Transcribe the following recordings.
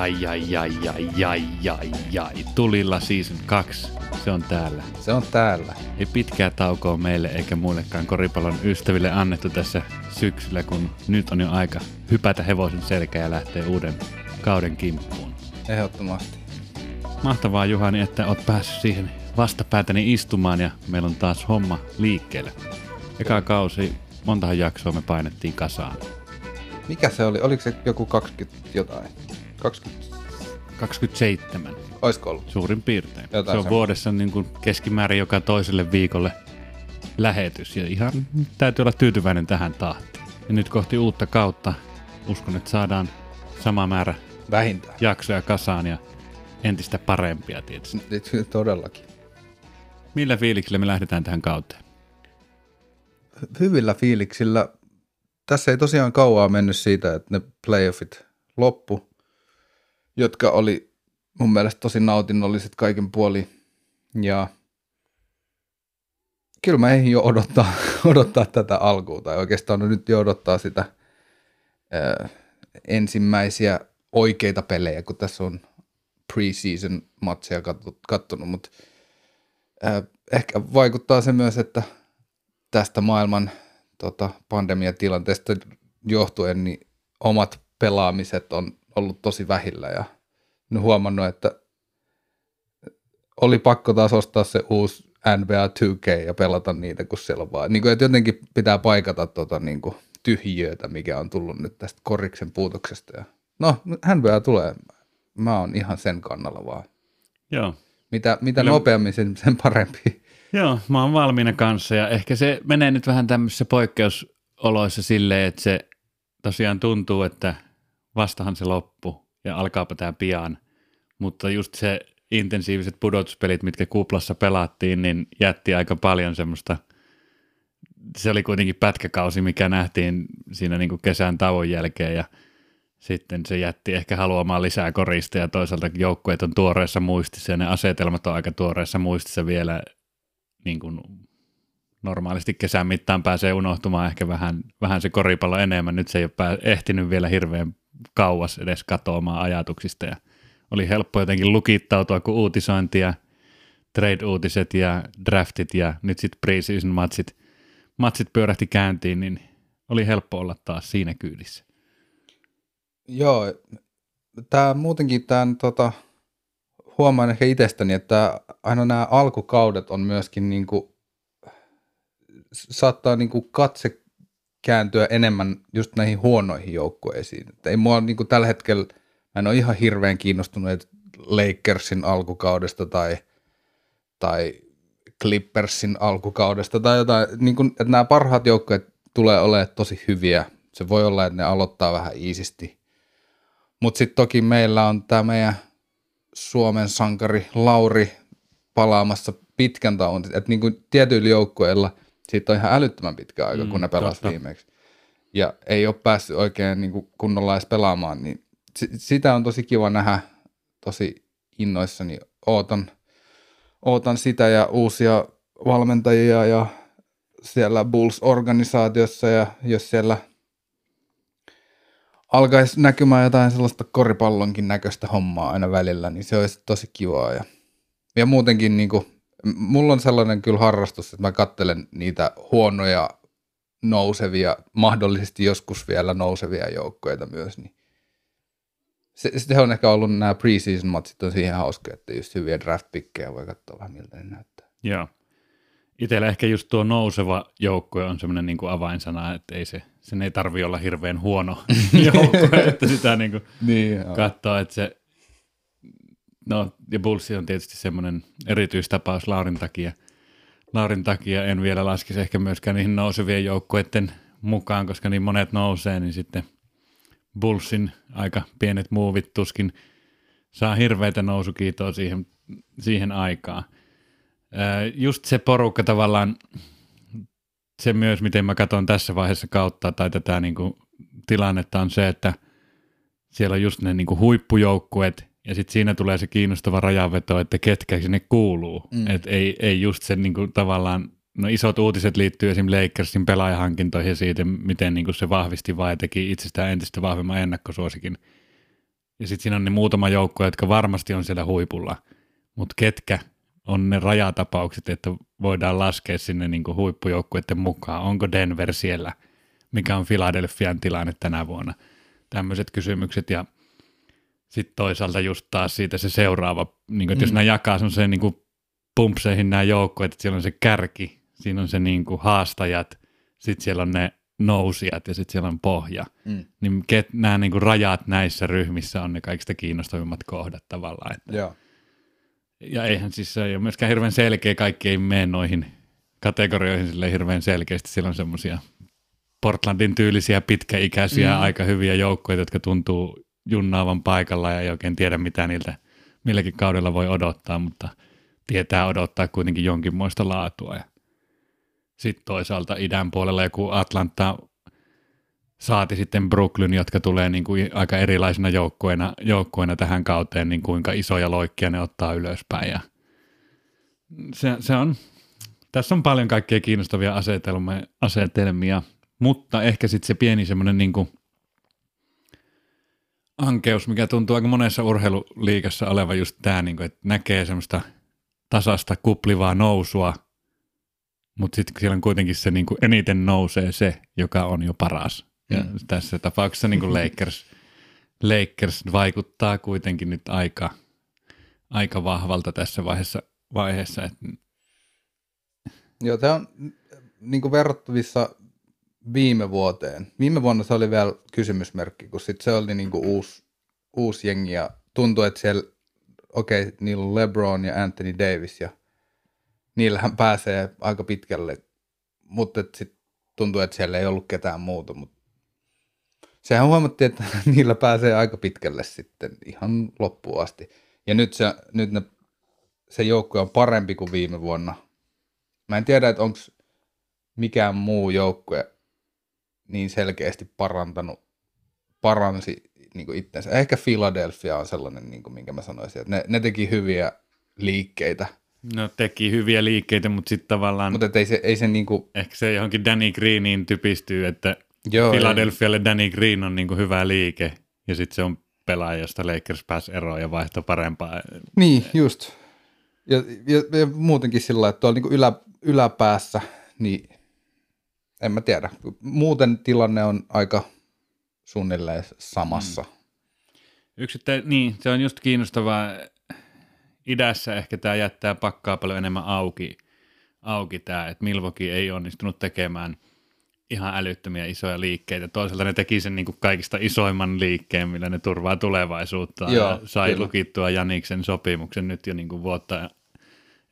Ai, ai, ai, ai, ai, ai, ai, ai. Tulilla season 2. Se on täällä. Se on täällä. Ei pitkää taukoa meille eikä muillekaan koripallon ystäville annettu tässä syksyllä, kun nyt on jo aika hypätä hevosen selkä ja lähteä uuden kauden kimppuun. Ehdottomasti. Mahtavaa Juhani, että oot päässyt siihen vastapäätäni istumaan ja meillä on taas homma liikkeelle. Eka kausi, montahan jaksoa me painettiin kasaan. Mikä se oli? Oliko se joku 20 jotain? 20? 27. Oisko ollut? Suurin piirtein. Jotain se on semmoista. vuodessa niin kuin keskimäärin joka toiselle viikolle lähetys. Ja ihan täytyy olla tyytyväinen tähän tahtiin. Ja nyt kohti uutta kautta uskon, että saadaan sama määrä Vähintään. jaksoja kasaan ja entistä parempia tietysti. Nyt Todellakin. Millä fiiliksillä me lähdetään tähän kauteen? Hyvillä fiiliksillä. Tässä ei tosiaan kauaa mennyt siitä, että ne playoffit loppu, jotka oli mun mielestä tosi nautinnolliset kaiken puoli. Ja kyllä mä eihin jo odottaa, odottaa tätä alkua, tai oikeastaan no nyt jo odottaa sitä ää, ensimmäisiä oikeita pelejä, kun tässä on preseason matseja kattonut, mutta ehkä vaikuttaa se myös, että tästä maailman tota, pandemiatilanteesta johtuen niin omat pelaamiset on ollut tosi vähillä ja huomannut, että oli pakko taas ostaa se uusi NBA 2K ja pelata niitä, kun siellä on vaan, niin kuin, että jotenkin pitää paikata tota, niin kuin, tyhjiötä, mikä on tullut nyt tästä koriksen puutoksesta. Ja, no, NBA tulee, mä oon ihan sen kannalla vaan. Joo. Mitä, mitä Kyllä- nopeammin, sen, sen parempi. Joo, mä oon valmiina kanssa ja ehkä se menee nyt vähän tämmöisissä poikkeusoloissa silleen, että se tosiaan tuntuu, että vastahan se loppu ja alkaapa tämä pian, mutta just se intensiiviset pudotuspelit, mitkä kuplassa pelattiin, niin jätti aika paljon semmoista, se oli kuitenkin pätkäkausi, mikä nähtiin siinä niin kuin kesän tauon jälkeen ja sitten se jätti ehkä haluamaan lisää korista ja toisaalta joukkueet on tuoreessa muistissa ja ne asetelmat on aika tuoreessa muistissa vielä niin kuin normaalisti kesän mittaan pääsee unohtumaan ehkä vähän, vähän se koripallo enemmän. Nyt se ei ole pää, ehtinyt vielä hirveän kauas edes katoamaan ajatuksista ja oli helppo jotenkin lukittautua, kun uutisointi ja trade-uutiset ja draftit ja nyt sitten preseason matsit, matsit pyörähti käyntiin, niin oli helppo olla taas siinä kyydissä. Joo, tämä muutenkin tämän tota, huomaan ehkä itsestäni, että aina nämä alkukaudet on myöskin niin kuin, saattaa niin kuin katse kääntyä enemmän just näihin huonoihin joukkueisiin. Et ei mua niin kuin tällä hetkellä, mä en ole ihan hirveän kiinnostunut että Lakersin alkukaudesta tai, tai Clippersin alkukaudesta tai jotain, niin kuin, että nämä parhaat joukkueet tulee olemaan tosi hyviä. Se voi olla, että ne aloittaa vähän iisisti. Mutta sitten toki meillä on tämä meidän Suomen sankari Lauri palaamassa pitkän tauon. Että niin kuin tietyillä joukkueilla siitä on ihan älyttömän pitkä aika, Mm, kun ne pelasivat totta. viimeksi. Ja ei ole päässyt oikein niin kuin kunnolla edes pelaamaan. Niin si- sitä on tosi kiva nähdä, tosi innoissani. Ootan, ootan sitä ja uusia valmentajia ja siellä Bulls-organisaatiossa ja jos siellä alkaisi näkymään jotain sellaista koripallonkin näköistä hommaa aina välillä, niin se olisi tosi kivaa. Ja, ja muutenkin niin kuin, mulla on sellainen kyllä harrastus, että mä kattelen niitä huonoja nousevia, mahdollisesti joskus vielä nousevia joukkoja myös, niin se, se on ehkä ollut nämä preseason matsit on siihen hauska, että just hyviä draft pickejä voi katsoa vähän miltä ne näyttää. Joo. Itsellä ehkä just tuo nouseva joukkue on semmoinen niin avainsana, että ei se, sen ei tarvi olla hirveän huono joukkue, että sitä niin kuin Niin, joo. katsoo, että se, no ja Bullsi on tietysti semmoinen erityistapaus Laurin takia. Laurin takia en vielä laskisi ehkä myöskään niihin nousevien joukkueiden mukaan, koska niin monet nousee, niin sitten Bullsin aika pienet muuvit tuskin saa hirveitä nousukiitoa siihen, siihen aikaan. Just se porukka tavallaan, se myös miten mä katson tässä vaiheessa kautta tai tätä niin kuin, tilannetta on se, että siellä on just ne niin kuin huippujoukkueet ja sitten siinä tulee se kiinnostava rajanveto, että ketkä sinne kuuluu. Mm. Et ei, ei just sen niin kuin, tavallaan, no isot uutiset liittyy esimerkiksi Lakersin pelaajahankintoihin ja siitä, miten niin kuin se vahvisti vai teki itsestään entistä vahvemman ennakkosuosikin Ja sitten siinä on ne muutama joukko, jotka varmasti on siellä huipulla. Mutta ketkä on ne rajatapaukset, että voidaan laskea sinne niin huippujoukkuiden mukaan? Onko Denver siellä? Mikä on Philadelphian tilanne tänä vuonna? Tämmöiset kysymykset ja sitten toisaalta just taas siitä se seuraava, niin kuin, että mm. jos nämä jakaa semmoiseen niin pumpseihin nämä joukkueet, että siellä on se kärki, siinä on se niin kuin haastajat, sitten siellä on ne nousijat ja sitten siellä on pohja. Mm. Niin ket, nämä niin kuin rajat näissä ryhmissä on ne kaikista kiinnostavimmat kohdat tavallaan. Että. Joo. Ja eihän siis se ei ole myöskään hirveän selkeä, kaikki ei mene noihin kategorioihin sille hirveän selkeästi. Siellä on semmoisia Portlandin tyylisiä pitkäikäisiä, mm. aika hyviä joukkoja, jotka tuntuu junnaavan paikalla ja ei oikein tiedä, mitä niiltä milläkin kaudella voi odottaa, mutta tietää odottaa kuitenkin jonkinmoista laatua. Ja sitten toisaalta idän puolella joku Atlanta saati sitten Brooklyn, jotka tulee niin kuin aika erilaisina joukkueina, joukkueina tähän kauteen, niin kuinka isoja loikkia ne ottaa ylöspäin. Ja se, se on, tässä on paljon kaikkea kiinnostavia asetelmia, asetelmia mutta ehkä sitten se pieni semmoinen niin kuin ankeus, mikä tuntuu aika monessa urheiluliikassa olevan just tämä, niin kuin, että näkee semmoista tasasta kuplivaa nousua, mutta sitten siellä on kuitenkin se niin kuin eniten nousee se, joka on jo paras. Ja mm. tässä tapauksessa niin kuin Lakers, Lakers vaikuttaa kuitenkin nyt aika, aika vahvalta tässä vaiheessa. vaiheessa että... Joo, tämä on niin kuin verrattavissa viime vuoteen. Viime vuonna se oli vielä kysymysmerkki, kun sit se oli niinku uusi, uusi jengi ja tuntui, että siellä, okei, okay, niillä on LeBron ja Anthony Davis ja niillähän pääsee aika pitkälle, mutta sitten tuntuu, että siellä ei ollut ketään muuta, mutta sehän huomattiin, että niillä pääsee aika pitkälle sitten ihan loppuun asti. Ja nyt se, nyt ne, se joukkue on parempi kuin viime vuonna. Mä en tiedä, että onko mikään muu joukkue niin selkeästi parantanut, paransi niin kuin itsensä. Ehkä Philadelphia on sellainen, niin kuin minkä mä sanoisin, että ne, ne teki hyviä liikkeitä. No teki hyviä liikkeitä, mutta sitten tavallaan... Mutta ei se, ei se niin kuin... Ehkä se johonkin Danny Greeniin typistyy, että Joo, Philadelphialle ei. Danny Green on niin kuin hyvä liike, ja sitten se on pelaaja, josta Lakers pääsi eroon ja vaihtoi parempaa. Niin, just. Ja, ja, ja muutenkin sillä että tuolla niin kuin ylä, yläpäässä, niin en mä tiedä. Muuten tilanne on aika suunnilleen samassa. Mm. Yksittä, niin, se on just kiinnostavaa. Idässä ehkä tämä jättää pakkaa paljon enemmän auki, auki tämä, että Milvoki ei onnistunut tekemään ihan älyttömiä isoja liikkeitä. Toisaalta ne teki sen niin kuin kaikista isoimman liikkeen, millä ne turvaa tulevaisuutta Joo, ja sai kyllä. lukittua Janiksen sopimuksen nyt jo niin kuin vuotta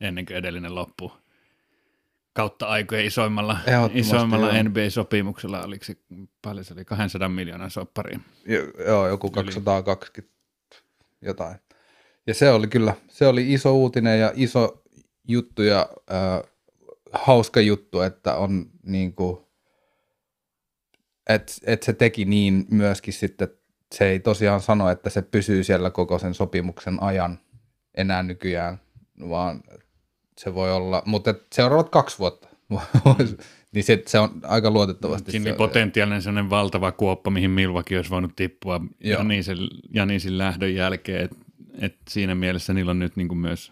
ennen kuin edellinen loppu kautta aikojen isoimmalla, isoimmalla NBA-sopimuksella, oliko se, paljon se oli, 200 miljoonaa soppari. Joo, joku 220 Yli. jotain. Ja se oli kyllä, se oli iso uutinen ja iso juttu ja äh, hauska juttu, että on niin kuin, että et se teki niin myöskin sitten, se ei tosiaan sano, että se pysyy siellä koko sen sopimuksen ajan enää nykyään, vaan se voi olla, mutta seuraavat kaksi vuotta, niin se, se on aika luotettavasti. Siinä se, potentiaalinen sellainen valtava kuoppa, mihin Milwaukee olisi voinut tippua Janisin, Janisin lähdön jälkeen, että et siinä mielessä niillä on nyt niin myös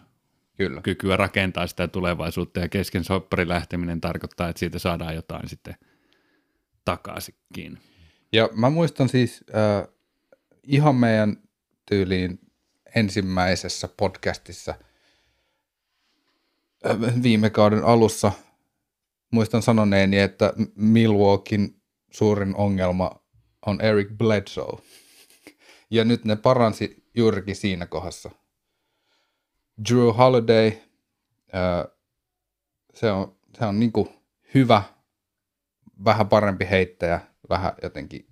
Kyllä. kykyä rakentaa sitä tulevaisuutta ja kesken soppari lähteminen tarkoittaa, että siitä saadaan jotain sitten takaisinkin. Ja mä muistan siis äh, ihan meidän tyyliin ensimmäisessä podcastissa – viime kauden alussa muistan sanoneeni, että Milwaukeein suurin ongelma on Eric Bledsoe. Ja nyt ne paransi juurikin siinä kohdassa. Drew Holiday, äh, se on, se on niin hyvä, vähän parempi heittäjä, vähän jotenkin.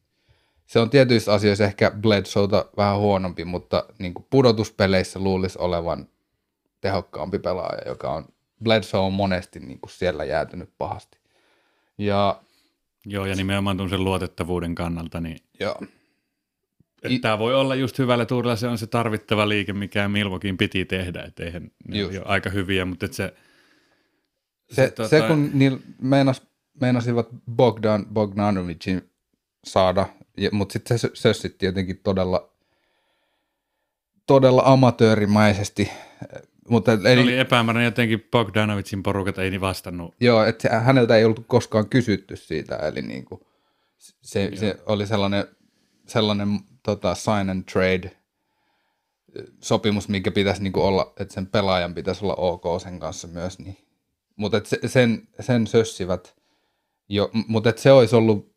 Se on tietyissä asioissa ehkä Bledsoeta vähän huonompi, mutta niin pudotuspeleissä luulisi olevan tehokkaampi pelaaja, joka on Bledsoe on monesti niin kuin siellä jäätynyt pahasti. Ja, Joo, ja nimenomaan sen luotettavuuden kannalta, niin joo. Tämä voi olla just hyvällä tuurilla, se on se tarvittava liike, mikä Milvokin piti tehdä, että eihän ne ole aika hyviä, mutta että se... Se, se, tuota... se kun niillä meinas, meinasivat Bogdan Bogdanovicin saada, mutta sitten se sössit tietenkin todella todella amatöörimäisesti. Mutta, Se eli, oli epämääräinen jotenkin Bogdanovicin porukat ei niin vastannut. Joo, että häneltä ei ollut koskaan kysytty siitä, eli niin kuin, se, se oli sellainen, sellainen tota, sign and trade sopimus, mikä pitäisi niin kuin olla, että sen pelaajan pitäisi olla ok sen kanssa myös. Niin. Mutta se, sen, sen sössivät, jo, mutta se olisi ollut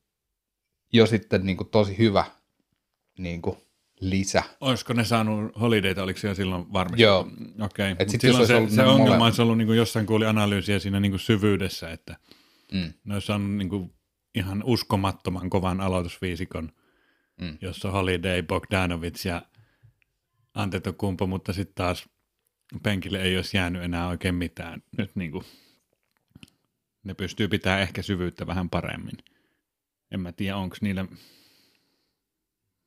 jo sitten niin kuin tosi hyvä niin kuin lisä. Olisiko ne saanut holidayta, oliko se jo silloin varmasti? Joo. Okei, jos silloin se, ollut se ongelma molemmat. olisi ollut, niin kuin jossain kuuli analyysiä siinä niin kuin syvyydessä, että Mm. ne olisi saanut niin kuin ihan uskomattoman kovan aloitusviisikon, Mm. jossa Holiday, Bogdanovic ja Antetokounmpo, mutta sitten taas penkille ei olisi jäänyt enää oikein mitään. Nyt niin kuin, ne pystyy pitämään ehkä syvyyttä vähän paremmin. En mä tiedä, onko niillä,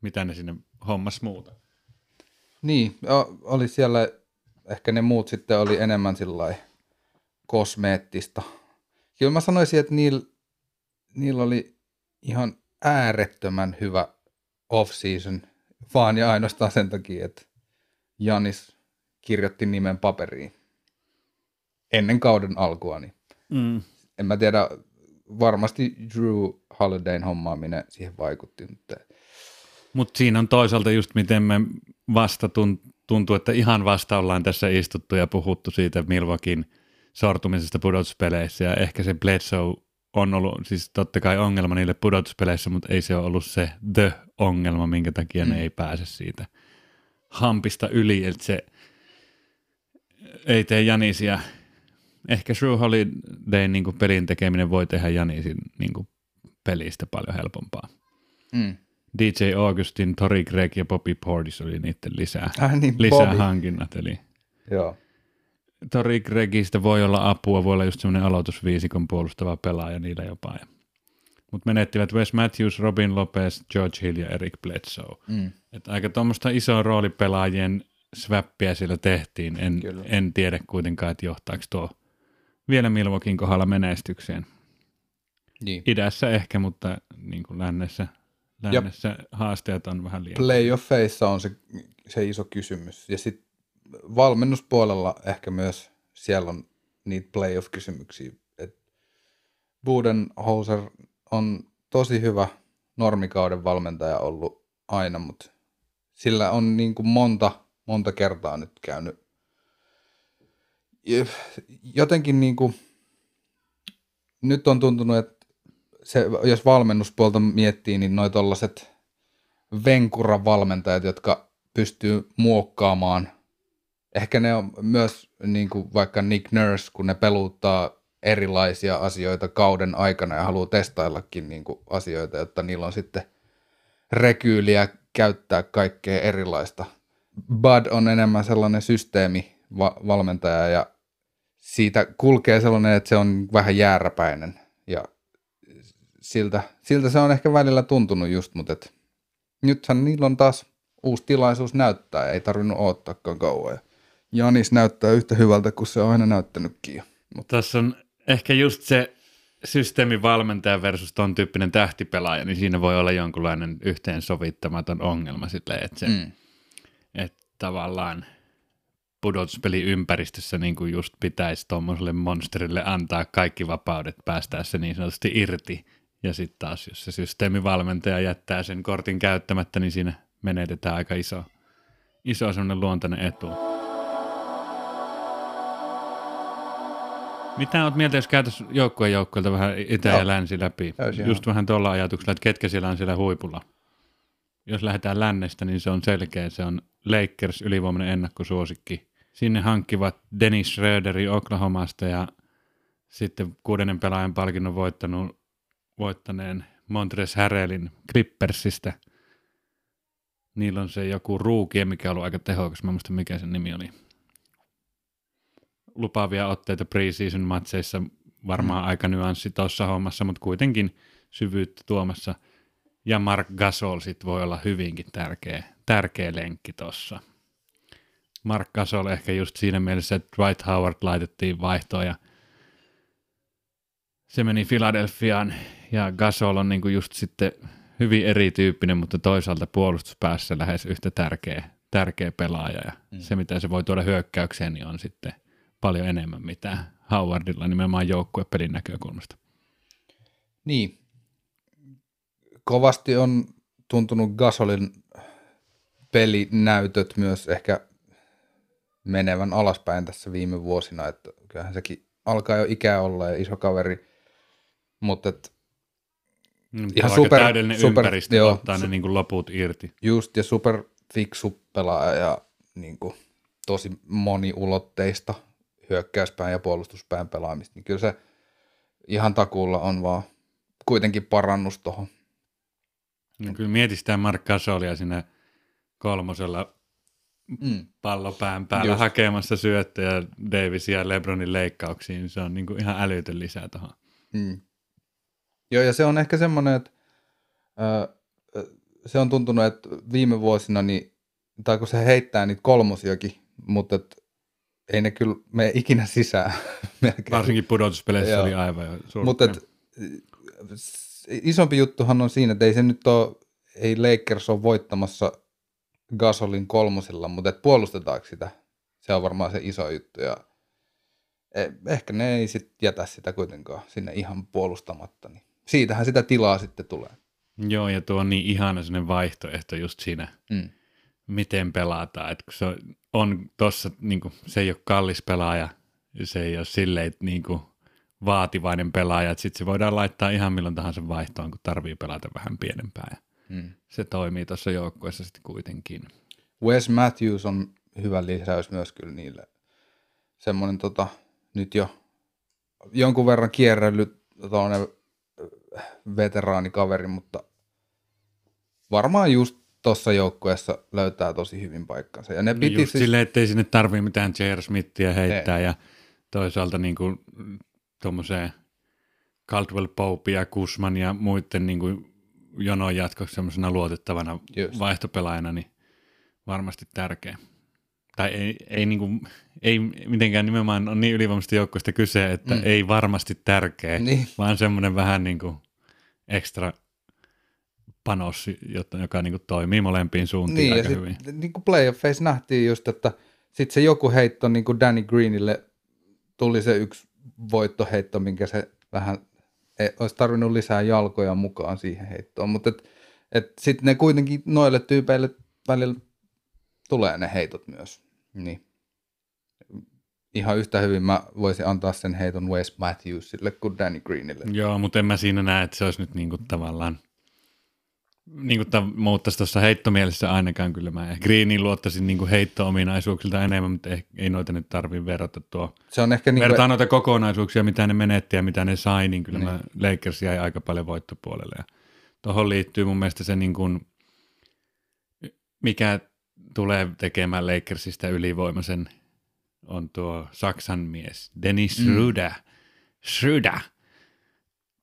mitä ne sinne hommas muuta. Niin, oli siellä, ehkä ne muut sitten oli enemmän sillä kosmeettista. Kyllä mä sanoisin, että niillä, niillä oli ihan äärettömän hyvä off-season, vaan ja ainoastaan sen takia, että Janis kirjoitti nimen paperiin ennen kauden alkua. Niin Mm. en mä tiedä, varmasti Drew Holidayn hommaaminen siihen vaikutti, mutta Mutta siinä on toisaalta just miten me vasta tun- tuntuu, että ihan vasta ollaan tässä istuttu ja puhuttu siitä Milwaukeen sortumisesta pudotuspeleissä ja ehkä se Bledsoe on ollut siis totta kai ongelma niille pudotuspeleissä, mutta ei se ole ollut se the-ongelma, minkä takia mm. ne ei pääse siitä hampista yli, että se ei tee Janisia. Ehkä Drew Holiday niin pelin tekeminen voi tehdä Janisin niin pelistä paljon helpompaa. mm. DJ Augustin, Tori Gregg ja Bobby Portis oli niiden lisää, Äh, niin, lisää Bobby. hankinnat. Eli Joo. Tori Greggistä voi olla apua, voi olla just semmoinen aloitusviisikon puolustava pelaaja niillä jopa. Mutta menettivät Wes Matthews, Robin Lopez, George Hill ja Eric Bledsoe. Mm. Et aika tuommoista isoa roolipelaajien swappia siellä tehtiin. En, Kyllä. en tiedä kuitenkaan, että johtaako tuo vielä Milwaukeein kohdalla menestykseen. Niin. Idässä ehkä, mutta niin kuin lännessä, lännessä haasteet on vähän liian. Playoffeissa on se, se iso kysymys. Ja sitten valmennuspuolella ehkä myös siellä on niitä playoff-kysymyksiä. Et Budenholzer on tosi hyvä normikauden valmentaja ollut aina, mutta sillä on niin kuin monta, monta kertaa nyt käynyt. Jotenkin niin kuin, nyt on tuntunut, että se, jos valmennuspuolta miettii, niin noi tollaset venkuran valmentajat, jotka pystyy muokkaamaan. Ehkä ne on myös niin kuin vaikka Nick Nurse, kun ne peluuttaa erilaisia asioita kauden aikana ja haluaa testaillakin niin kuin asioita, jotta niillä on sitten rekyyliä käyttää kaikkea erilaista. Bud on enemmän sellainen systeemivalmentaja ja siitä kulkee sellainen, että se on vähän jääräpäinen ja siltä, siltä se on ehkä välillä tuntunut just, mutta et nythän niillä on taas uusi tilaisuus näyttää, ei tarvinnut odottaakaan kauan. Ja Janis näyttää yhtä hyvältä kuin se on aina näyttänytkin. Mutta Tässä on ehkä just se systeemivalmentaja versus ton tyyppinen tähtipelaaja, niin siinä voi olla jonkunlainen yhteensovittamaton ongelma silleen, että, se, mm, että tavallaan pudotuspeliympäristössä niin kuin just pitäisi tuommoiselle monsterille antaa kaikki vapaudet päästää se niin sanotusti irti. Ja sitten taas, jos se systeemivalmentaja jättää sen kortin käyttämättä, niin siinä menetetään aika iso, iso semmoinen luontainen etu. Mitä oot mieltä, jos käytäisiin joukkueen joukkueelta vähän itä Joo. ja länsi läpi? Täysin Just vähän tuolla ajatuksella, että ketkä siellä on siellä huipulla. Jos lähdetään lännestä, niin se on selkeä. Se on Lakers ylivoimainen ennakkosuosikki. Sinne hankkivat Dennis Schröderi Oklahomasta ja sitten kuudennen pelaajan palkinnon voittanut, voittaneen Montres Harrelin Clippersistä. Niillä on se joku ruukie, mikä on ollut aika tehokas. Mä muista mikä sen nimi oli. Lupaavia otteita preseason matseissa, varmaan mm. aika nyanssi tuossa hommassa, mutta kuitenkin syvyyttä tuomassa. Ja Mark Gasol sit voi olla hyvinkin tärkeä, tärkeä lenkki tuossa. Mark Gasol ehkä just siinä mielessä, että Dwight Howard laitettiin vaihtoon ja se meni Philadelphiaan ja Gasol on niinku just sitten hyvin erityyppinen, mutta toisaalta puolustuspäässä lähes yhtä tärkeä, tärkeä pelaaja ja mm. se, mitä se voi tuoda hyökkäykseen, niin on sitten paljon enemmän mitä Howardilla nimenomaan joukkuepelin näkökulmasta. Niin. Kovasti on tuntunut Gasolin pelinäytöt myös ehkä menevän alaspäin tässä viime vuosina, että kyllähän sekin alkaa jo ikää olla ja iso kaveri, mutta et, mm, ihan super, täydellinen super, ympäristö joo, ottaa ne niin kuin loput irti. Just, ja super fiksu pelaaja ja niin kuin, tosi moniulotteista hyökkäyspään ja puolustuspään pelaamista, niin kyllä se ihan takuulla on vaan kuitenkin parannus tuohon. No, kyllä mieti sitä Mark Gasolia siinä kolmosella mm. pallopään päällä Just. hakemassa syöttöjä Davisia ja Lebronin leikkauksiin. Se on niin kuin ihan älytön lisää tuohon. Mm. Joo, ja se on ehkä semmoinen, että se on tuntunut, että viime vuosina, niin, tai kun se heittää niitä kolmosiakin, mutta et, ei ne kyllä mene ikinä sisään. Varsinkin pudotuspeleissä oli aivan Mutta isompi juttuhan on siinä, että ei se nyt ole, ei Lakers ole voittamassa Gasolin kolmosella, mutta et puolustetaanko sitä? Se on varmaan se iso juttu ja e, ehkä ne ei sitten jätä sitä kuitenkaan sinne ihan puolustamatta, niin siitähän sitä tilaa sitten tulee. Joo, ja tuo on niin ihana sellainen vaihtoehto just siinä, mm. miten pelataan. että kun se on tuossa, niin se ei ole kallis pelaaja, se ei ole silleen, niin kuin, vaativainen pelaaja, että sitten se voidaan laittaa ihan milloin tahansa vaihtoon, kun tarvii pelata vähän pienempää. Ja hmm. Se toimii tuossa joukkueessa sitten kuitenkin. Wes Matthews on hyvä lisäys myös kyllä niille. Semmoinen tota, nyt jo jonkun verran kierrellyt veteraanikaveri, mutta varmaan just tuossa joukkueessa löytää tosi hyvin paikkansa. Ja ne piti just siis... silleen, ettei sinne tarvii mitään J.R. Smithia heittää ei. ja toisaalta niin kuin tuommoiseen Caldwell Pope ja Kusman ja muiden niin kuin jonon jatkoksi semmoisena luotettavana Just. vaihtopelaajana, niin varmasti tärkeä. Tai ei, ei, niin kuin, ei mitenkään nimenomaan on niin ylivoimaisesti joukkoista kyse, että mm. ei varmasti tärkeä, niin. vaan semmoinen vähän niin kuin ekstra panos, jotta, joka niin kuin toimii molempiin suuntiin niin, aika ja hyvin. Sit, niin kuin playoffeissa nähtiin just, että sitten se joku heitto niin kuin Danny Greenille tuli se yksi voittoheitto, minkä se vähän ei, olisi tarvinnut lisää jalkoja mukaan siihen heittoon, mutta et, et sitten ne kuitenkin noille tyypeille välillä tulee ne heitot myös. Niin. Ihan yhtä hyvin mä voisin antaa sen heiton Wes Matthewsille kuin Danny Greenille. Joo, mutta en mä siinä näe, että se olisi nyt niinku tavallaan niin kuin tämä muuttaisi tuossa heittomielessä ainakaan kyllä mä Greeniin luottaisin niin heitto-ominaisuuksilta enemmän, mutta ei, ei noita nyt tarvitse verrata tuo. Se on ehkä niin Vertaan kuin... noita kokonaisuuksia, mitä ne menetti ja mitä ne sai, niin kyllä niin. mä Lakers jäi aika paljon voittopuolelle. Ja tuohon liittyy mun mielestä se niin kuin, mikä tulee tekemään Lakersista ylivoimaisen, on tuo Saksan mies, Dennis mm. Schröder. Schröder.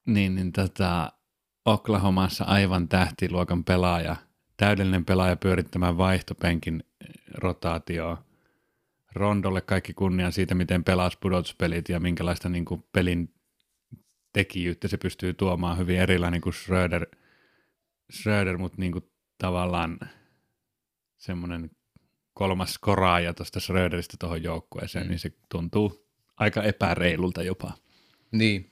Niin, niin tota, Oklahomassa aivan tähtiluokan pelaaja, täydellinen pelaaja pyörittämään vaihtopenkin rotaatioon. Rondolle kaikki kunnia siitä, miten pelasi pudotuspelit ja minkälaista niin kuin pelin tekijyyttä se pystyy tuomaan hyvin erilainen kuin Schröder, Schröder mutta niin kuin tavallaan semmoinen kolmas koraaja tuosta Schröderistä tuohon joukkueeseen, mm. niin se tuntuu aika epäreilulta jopa. Niin,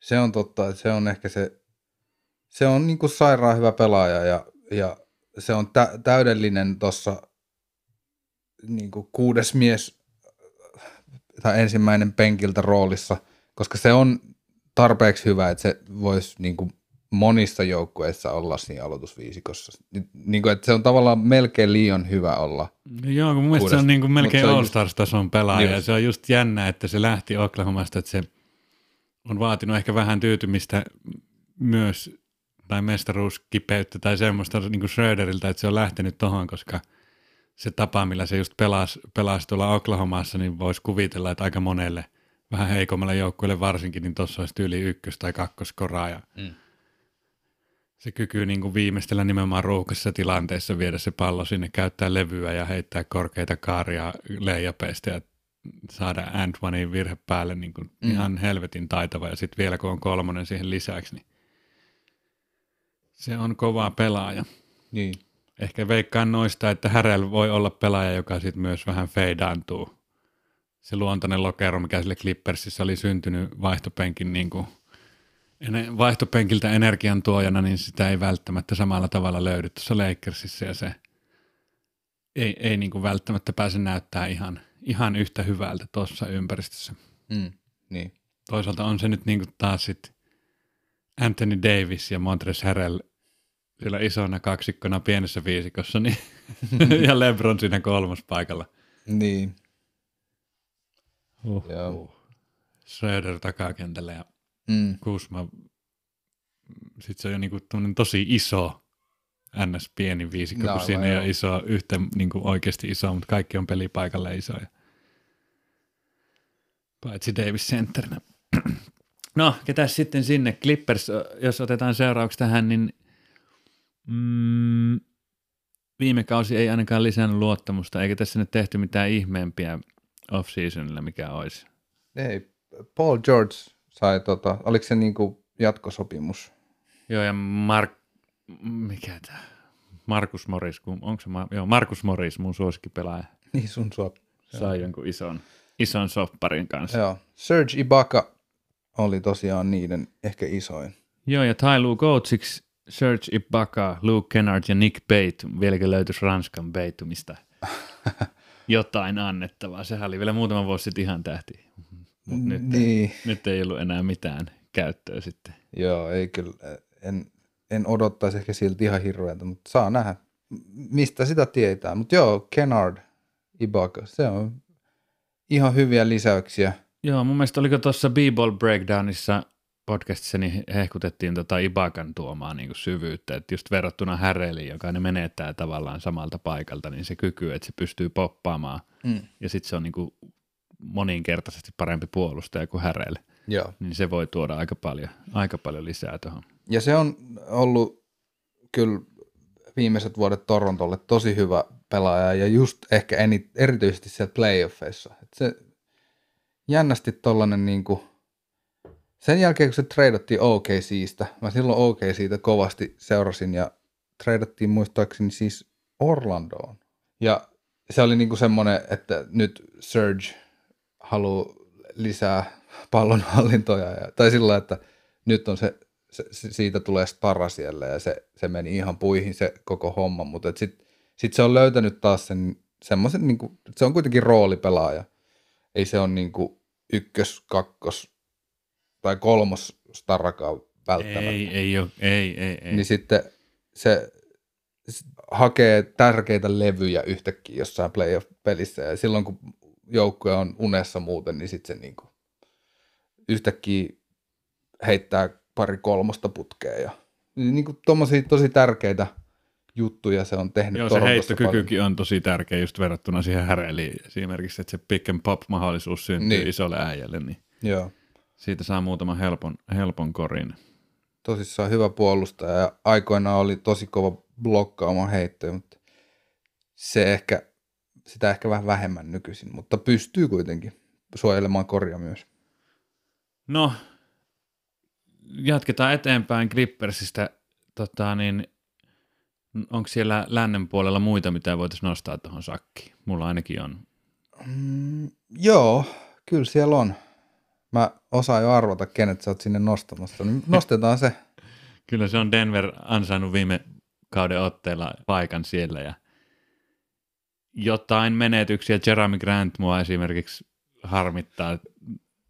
se on totta, että se on ehkä se, se on niin kuin sairaan hyvä pelaaja ja, ja se on tä, täydellinen tuossa niin kuin kuudes mies tai ensimmäinen penkiltä roolissa, koska se on tarpeeksi hyvä, että se voisi niin kuin monissa joukkueissa olla siinä aloitusviisikossa. Niin kuin, että se on tavallaan melkein liian hyvä olla. Joo, kun mun mielestä se on niin kuin melkein All-Stars-tason pelaaja. Just. Ja se on just jännä, että se lähti Oklahomasta, että se – on vaatinut ehkä vähän tyytymistä myös, tai mestaruuskipeyttä tai semmoista niin kuin Schröderiltä, että se on lähtenyt tohon, koska se tapa, millä se just pelasi, pelasi tuolla Oklahomassa, niin voisi kuvitella, että aika monelle vähän heikommalle joukkueelle varsinkin, niin tuossa olisi tyyli ykkös- tai kakkoskoraa. Ja mm. Se kyky niin kuin viimeistellä nimenomaan ruuhkassa tilanteessa viedä se pallo sinne, käyttää levyä ja heittää korkeita kaaria leijapeista ja saada Antoinein virhe päälle niin kuin mm. ihan helvetin taitava ja sitten vielä kun on kolmonen siihen lisäksi, niin se on kova pelaaja. Niin. Ehkä veikkaan noista, että Härel voi olla pelaaja, joka sitten myös vähän feidaantuu. Se luontainen lokero, mikä sille Clippersissä oli syntynyt vaihtopenkin niin kuin, vaihtopenkiltä energian tuojana, niin sitä ei välttämättä samalla tavalla löydy tuossa Lakersissa ja se ei, ei niin kuin välttämättä pääse näyttää ihan, ihan yhtä hyvältä tuossa ympäristössä. Mm, niin. Toisaalta on se nyt niin kuin taas sit Anthony Davis ja Montres Harrell siellä isona kaksikkona pienessä viisikossa niin ja LeBron siinä kolmas paikalla. Niin. Uh, Joo. Uh. Schröder takakentällä ja mm. Kusma. Sitten se on jo niinku tosi iso ns. pieni viisikko, no, kun siinä ei ole iso, yhtä niin kuin oikeasti iso, mutta kaikki on pelipaikalle isoja. Paitsi Davis centerinä. No, ketä sitten sinne? Clippers, jos otetaan seuraavaksi tähän, niin mm, viime kausi ei ainakaan lisännyt luottamusta, eikä tässä nyt tehty mitään ihmeempiä off-seasonilla, mikä olisi. Ei, Paul George sai, tota, oliko se niinku jatkosopimus? Joo, ja Mark, mikä tämä? Markus Morris, kun, onko se, joo, Markus Morris, mun suosikkipelaaja. Niin, sun suop. Sai jonkun ison, ison sopparin kanssa. Joo, Serge Ibaka oli tosiaan niiden ehkä isoin. Joo, ja Tai Lu Coachiksi Serge Ibaka, Luke Kennard ja Nick Bate, vieläkö löytyisi Ranskan Beitumista jotain annettavaa. Sehän oli vielä muutama vuosi sitten ihan tähti. Mut nyt, niin. nyt ei ollut enää mitään käyttöä sitten. Joo, ei kyllä. En, en odottaisi ehkä silti ihan hirveältä, mutta saa nähdä, mistä sitä tietää. Mutta joo, Kennard, Ibaka, se on ihan hyviä lisäyksiä. Joo, mun mielestä oliko tuossa B-Ball Breakdownissa podcastissa niin hehkutettiin tota Ibakan tuomaa niin syvyyttä, että just verrattuna Häreliin, joka ne menettää tavallaan samalta paikalta, niin se kyky, että se pystyy poppaamaan mm. ja sitten se on niin kuin moninkertaisesti parempi puolustaja kuin Härel, Joo. niin se voi tuoda aika paljon, aika paljon lisää tuohon. Ja se on ollut kyllä viimeiset vuodet Torontolle tosi hyvä pelaaja ja just ehkä eni, erityisesti siellä playoffeissa. Et se jännästi tollanen niinku, sen jälkeen kun se treidattiin OKCista, mä silloin OK siitä kovasti seurasin ja treidattiin muistaakseni siis Orlandoon. Ja se oli niinku semmoinen, että nyt Surge haluaa lisää pallonhallintoja, ja, tai sillä että nyt on se, se, siitä tulee stara siellä ja se, se meni ihan puihin se koko homma, mutta sitten sit se on löytänyt taas sen semmoisen, niin kuin, se on kuitenkin roolipelaaja. Ei se ole niin kuin ykkös, kakkos tai kolmos starakaan välttämättä. Ei, ei ole, ei, ei, ei. Niin sitten se hakee tärkeitä levyjä yhtäkkiä jossain playoff-pelissä ja silloin kun joukkue on unessa muuten, niin sitten se niinku yhtäkkiä heittää pari kolmosta putkea ja niin kuin tommosia tosi tärkeitä juttuja se on tehnyt. Joo, se heittokykykin on tosi tärkeä just verrattuna siihen häreeliin esimerkiksi, että se pick and pop mahdollisuus syntyy niin. isolle äijälle, niin Joo. siitä saa muutaman helpon, helpon korin. Tosissaan hyvä puolustaja ja aikoinaan oli tosi kova blokkaamaan heittoja, mutta se ehkä, sitä ehkä vähän vähemmän nykyisin, mutta pystyy kuitenkin suojelemaan korja myös. No, jatketaan eteenpäin Clippersistä. Tota, niin, onko siellä lännen puolella muita, mitä voitaisiin nostaa tuohon sakkiin? Mulla ainakin on. Mm, joo, kyllä siellä on. Mä osaan jo arvata, kenet sä oot sinne nostamassa. Niin nostetaan se. kyllä se on Denver ansainnut viime kauden otteella paikan siellä ja jotain menetyksiä. Jeremy Grant mua esimerkiksi harmittaa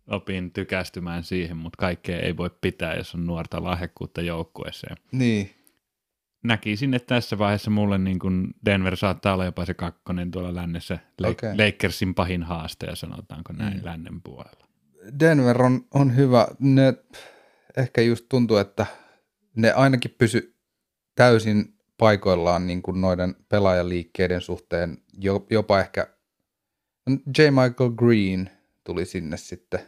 opin tykästymään siihen, mutta kaikkea ei voi pitää, jos on nuorta lahjakkuutta joukkueeseen. Niin. Näkisin, että tässä vaiheessa mulle niin kuin Denver saattaa olla jopa se kakkonen tuolla lännessä Le- okay. Lakersin pahin haaste, sanotaanko näin mm. lännen puolella. Denver on, on hyvä. Ne ehkä just tuntuu, että ne ainakin pysy täysin paikoillaan niin kuin noiden pelaajaliikkeiden suhteen, jopa ehkä J. Michael Green tuli sinne sitten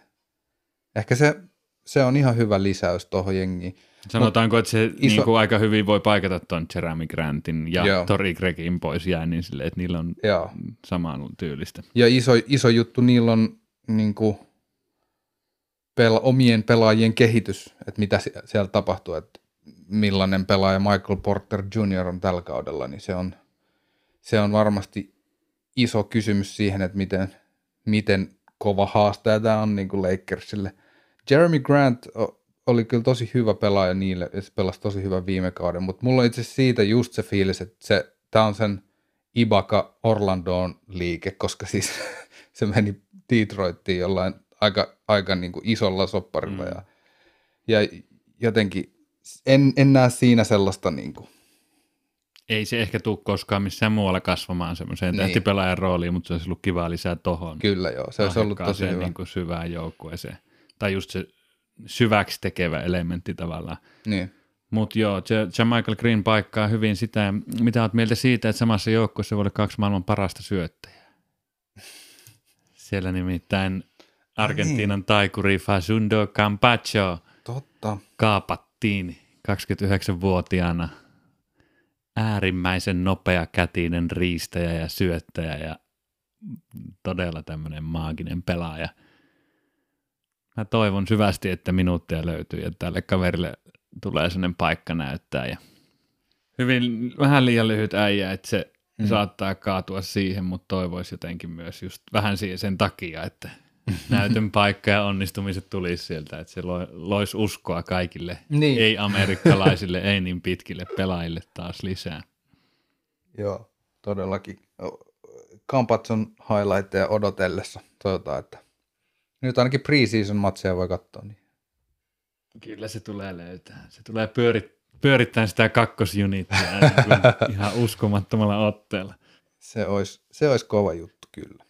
ehkä se, se on ihan hyvä lisäys tuohon jengiin. Sanotaanko, että se iso... niin kuin aika hyvin voi paikata tuon Jeremy Grantin ja Joo. Tori Gregin pois jää niin sille, että niillä on Joo. saman tyylistä. Ja iso, iso juttu, niillä on niin kuin, pel- omien pelaajien kehitys, että mitä siellä tapahtuu. Että millainen pelaaja Michael Porter Jr. on tällä kaudella, niin se on, se on varmasti iso kysymys siihen, että miten, miten kova haastaja tämä on niin kuin Lakersille. Jeremy Grant oli kyllä tosi hyvä pelaaja niille, ja se pelasi tosi hyvä viime kauden, mutta mulla on itse siitä just se fiilis, että se, tämä on sen Ibaka Orlandoon liike, koska siis se meni Detroittiin jollain aika, aika niin kuin isolla sopparilla mm. ja, ja jotenkin en, en näe siinä sellaista niin kuin, ei se ehkä tule koskaan missään muualla kasvamaan semmoiseen niin. tähtipelaajan rooliin, mutta se olisi ollut kiva lisää tohon. Kyllä joo, se olisi ollut tosi hyvä. Niin kuin syvään joukkueeseen. Tai just se syväksi tekevä elementti tavallaan. Niin. Mutta joo, Michael Green paikkaa hyvin sitä, mitä olet mieltä siitä, että samassa joukkueessa voi olla kaksi maailman parasta syöttäjää. Siellä nimittäin Argentiinan niin. taikuri Fasundo Campacho Totta. Kaapattiin 29-vuotiaana äärimmäisen nopea kätinen riistäjä ja syöttäjä ja todella tämmöinen maaginen pelaaja. Mä toivon syvästi, että minuutteja löytyy ja tälle kaverille tulee sellainen paikka näyttää. Ja hyvin vähän liian lyhyt äijä, että se mm. saattaa kaatua siihen, mutta toivoisi jotenkin myös just vähän siihen sen takia, että näytön paikka ja onnistumiset tulisi sieltä, että se loisi uskoa kaikille, niin. ei amerikkalaisille, ei niin pitkille pelaajille taas lisää. Joo, todellakin. Kampatson highlightteja odotellessa toivotaan, että nyt ainakin preseason matseja voi katsoa. Niin. Kyllä se tulee löytää. Se tulee pyörit, pyörittämään sitä kakkosjunittia niin ihan uskomattomalla otteella. Se olisi, se olisi kova juttu kyllä.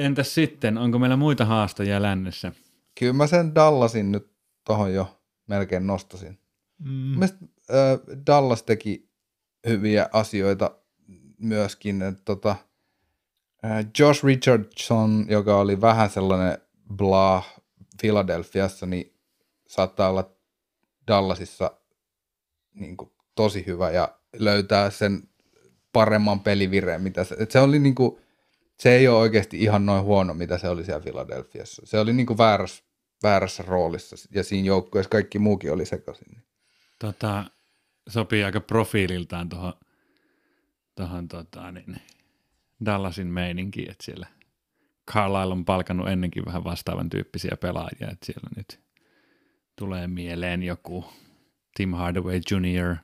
Entäs sitten, onko meillä muita haastajia lännessä? Kyllä mä sen Dallasin nyt tuohon jo melkein nostasin. Mm. Mielestäni äh, Dallas teki hyviä asioita myöskin. Että, tota, äh, Josh Richardson, joka oli vähän sellainen blah Philadelphiassa, niin saattaa olla Dallasissa niin kuin, tosi hyvä ja löytää sen paremman pelivireen, mitä se, että se oli niin kuin, se ei ole oikeasti ihan noin huono, mitä se oli siellä Filadelfiassa. Se oli niin kuin väärässä, väärässä roolissa ja siinä joukkueessa kaikki muukin oli sekaisin. Tota, sopii aika profiililtaan tuohon tohon, tota, niin, Dallasin meininkiin, että siellä Carlisle on palkannut ennenkin vähän vastaavan tyyppisiä pelaajia, että siellä nyt tulee mieleen joku Tim Hardaway Jr.,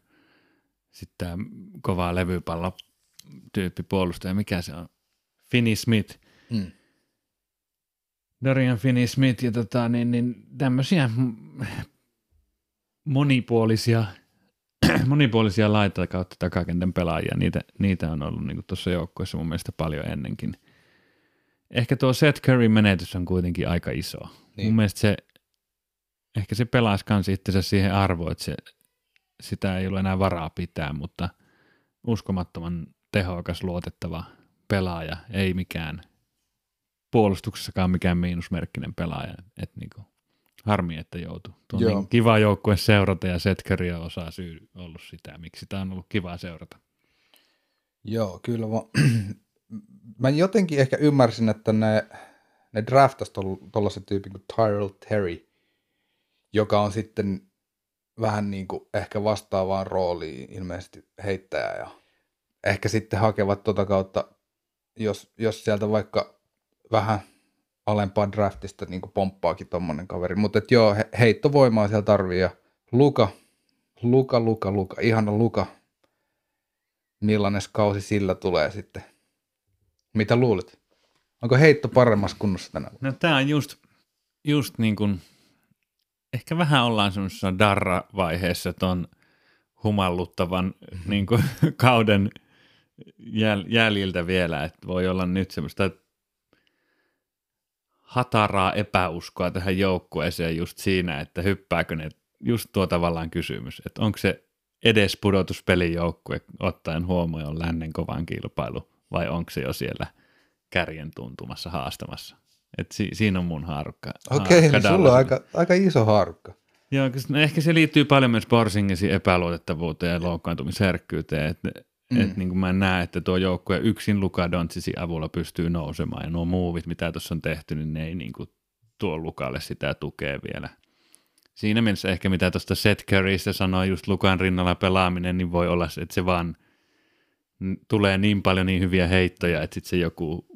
sitten tämä kova levypallo tyyppi puolustaja, mikä se on? Finney Smith. Mm. Dorian Finney Smith ja tota, niin, niin tämmöisiä monipuolisia, monipuolisia laita kautta takakentän pelaajia, niitä, niitä on ollut niin tuossa joukkueessa mun mielestä paljon ennenkin. Ehkä tuo Seth Curry menetys on kuitenkin aika iso. Niin. Mun mielestä se, ehkä se pelaisi kans itsensä siihen arvoon, että se, sitä ei ole enää varaa pitää, mutta uskomattoman tehokas, luotettava pelaaja, ei mikään puolustuksessakaan mikään miinusmerkkinen pelaaja. Et niinku, harmi, että joutuu. Tuo on niin kiva joukkue seurata ja Setkeri on osa syy ollut sitä, miksi tämä on ollut kiva seurata. Joo, kyllä. Mä, mä jotenkin ehkä ymmärsin, että ne, ne draftas tuollaisen tyypin kuin Tyrell Terry, joka on sitten vähän niin kuin ehkä vastaavaan rooliin ilmeisesti heittäjä ja ehkä sitten hakevat tuota kautta jos, jos sieltä vaikka vähän alempaa draftista niin pomppaakin tuommoinen kaveri. Mutta joo, he, heittovoimaa siellä tarvii ja Luka, Luka, Luka, Luka, ihana Luka. Millainen kausi sillä tulee sitten? Mitä luulet? Onko heitto paremmassa kunnossa tänä vuonna? No tämä on just, just niin kuin, ehkä vähän ollaan semmoisessa darra-vaiheessa ton humalluttavan mm-hmm. niin kuin, kauden – jäl, jäljiltä vielä, että voi olla nyt semmoista hataraa epäuskoa tähän joukkueeseen just siinä, että hyppääkö ne, just tuo tavallaan kysymys, että onko se edes pudotuspelijoukkue ottaen huomioon lännen kovan kilpailu vai onko se jo siellä kärjen tuntumassa haastamassa. Et si- siinä on mun haarukka. Okei, okay, niin sulla on aika, aika iso haarukka. Joo, no ehkä se liittyy paljon myös Borsingesin epäluotettavuuteen ja loukkaantumisherkkyyteen. Että Mm. Et niin kuin mä näen, että tuo joukkue yksin Luka Doncicin avulla pystyy nousemaan ja nuo muuvit, mitä tuossa on tehty, niin ne ei niin kuin tuo Lukalle sitä tukea vielä. siinä mielessä ehkä mitä tuosta Seth Currystä sanoi, just Lukan rinnalla pelaaminen, niin voi olla että se vaan tulee niin paljon niin hyviä heittoja, että sitten se joku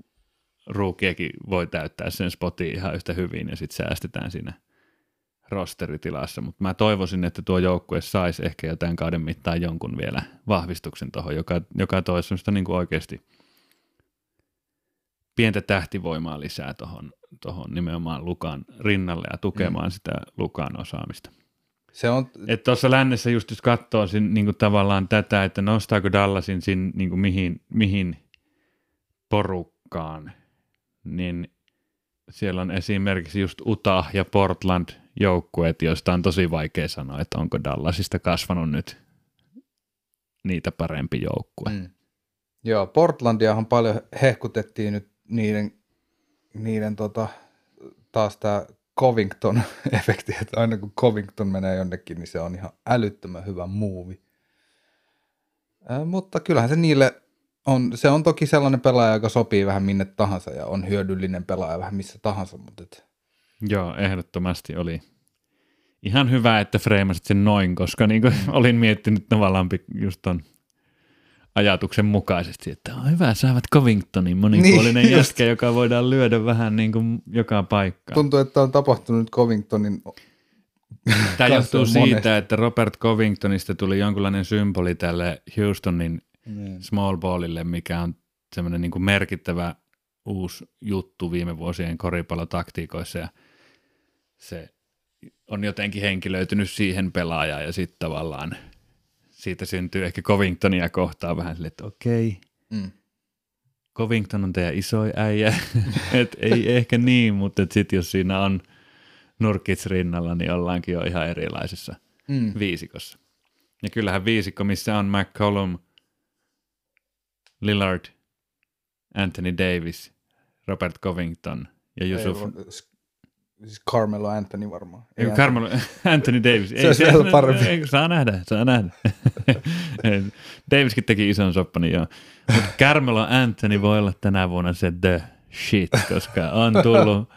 ruukiekin voi täyttää sen spotin ihan yhtä hyvin ja sitten säästetään siinä rosteritilassa, mutta mä toivoisin, että tuo joukkue saisi ehkä jotain kauden mittaan jonkun vielä vahvistuksen tuohon, joka, joka toisi semmoista niin kuin oikeasti pientä tähtivoimaa lisää tuohon tohon nimenomaan Lukan rinnalle ja tukemaan mm. sitä Lukan osaamista. Se on... Että tuossa lännessä just jos katsoo sin, niin kuin tavallaan tätä, että nostaako Dallasin sin, niin kuin mihin, mihin porukkaan, niin siellä on esimerkiksi just Utah ja Portland joukkueet, joista on tosi vaikea sanoa, että onko Dallasista kasvanut nyt niitä parempi joukkue. Mm. Joo, Portlandiahan paljon hehkutettiin nyt niiden, niiden tota, taas tämä Covington-efekti, että aina kun Covington menee jonnekin, niin se on ihan älyttömän hyvä muuvi. Mutta kyllähän se niille on, se on toki sellainen pelaaja, joka sopii vähän minne tahansa ja on hyödyllinen pelaaja vähän missä tahansa. Mutta et... Joo, ehdottomasti oli ihan hyvä, että freimasit sen noin, koska niin kuin olin miettinyt tavallaan just ton ajatuksen mukaisesti, että on hyvä, saavat Covingtonin monipuolinen niin, jätkä, joka voidaan lyödä vähän niin kuin joka paikka. Tuntuu, että on tapahtunut Covingtonin Tämä johtuu siitä, että Robert Covingtonista tuli jonkunlainen symboli tälle Houstonin niin. small ballille, mikä on semmoinen niin merkittävä uusi juttu viime vuosien koripallotaktiikoissa ja se on jotenkin henkilöitynyt siihen pelaajaan ja sitten tavallaan – siitä syntyy ehkä Covingtonia kohtaan vähän sille, että okei, mm. Covington on teidän iso äijä, että ei ehkä niin, mutta sitten jos siinä on nurkits rinnalla, niin ollaankin jo ihan erilaisessa mm. viisikossa. Ja kyllähän viisikko, missä on McCollum, Lillard, Anthony Davis, Robert Covington ja Yusuf. Siis Carmelo Anthony varmaan. Ei, ei Carmelo Anthony Davis. se olisi vielä parempi. Ei, saa nähdä, saa nähdä. Daviskin teki ison soppani joo. Mutta Carmelo Anthony voi olla tänä vuonna se the shit, koska on tullut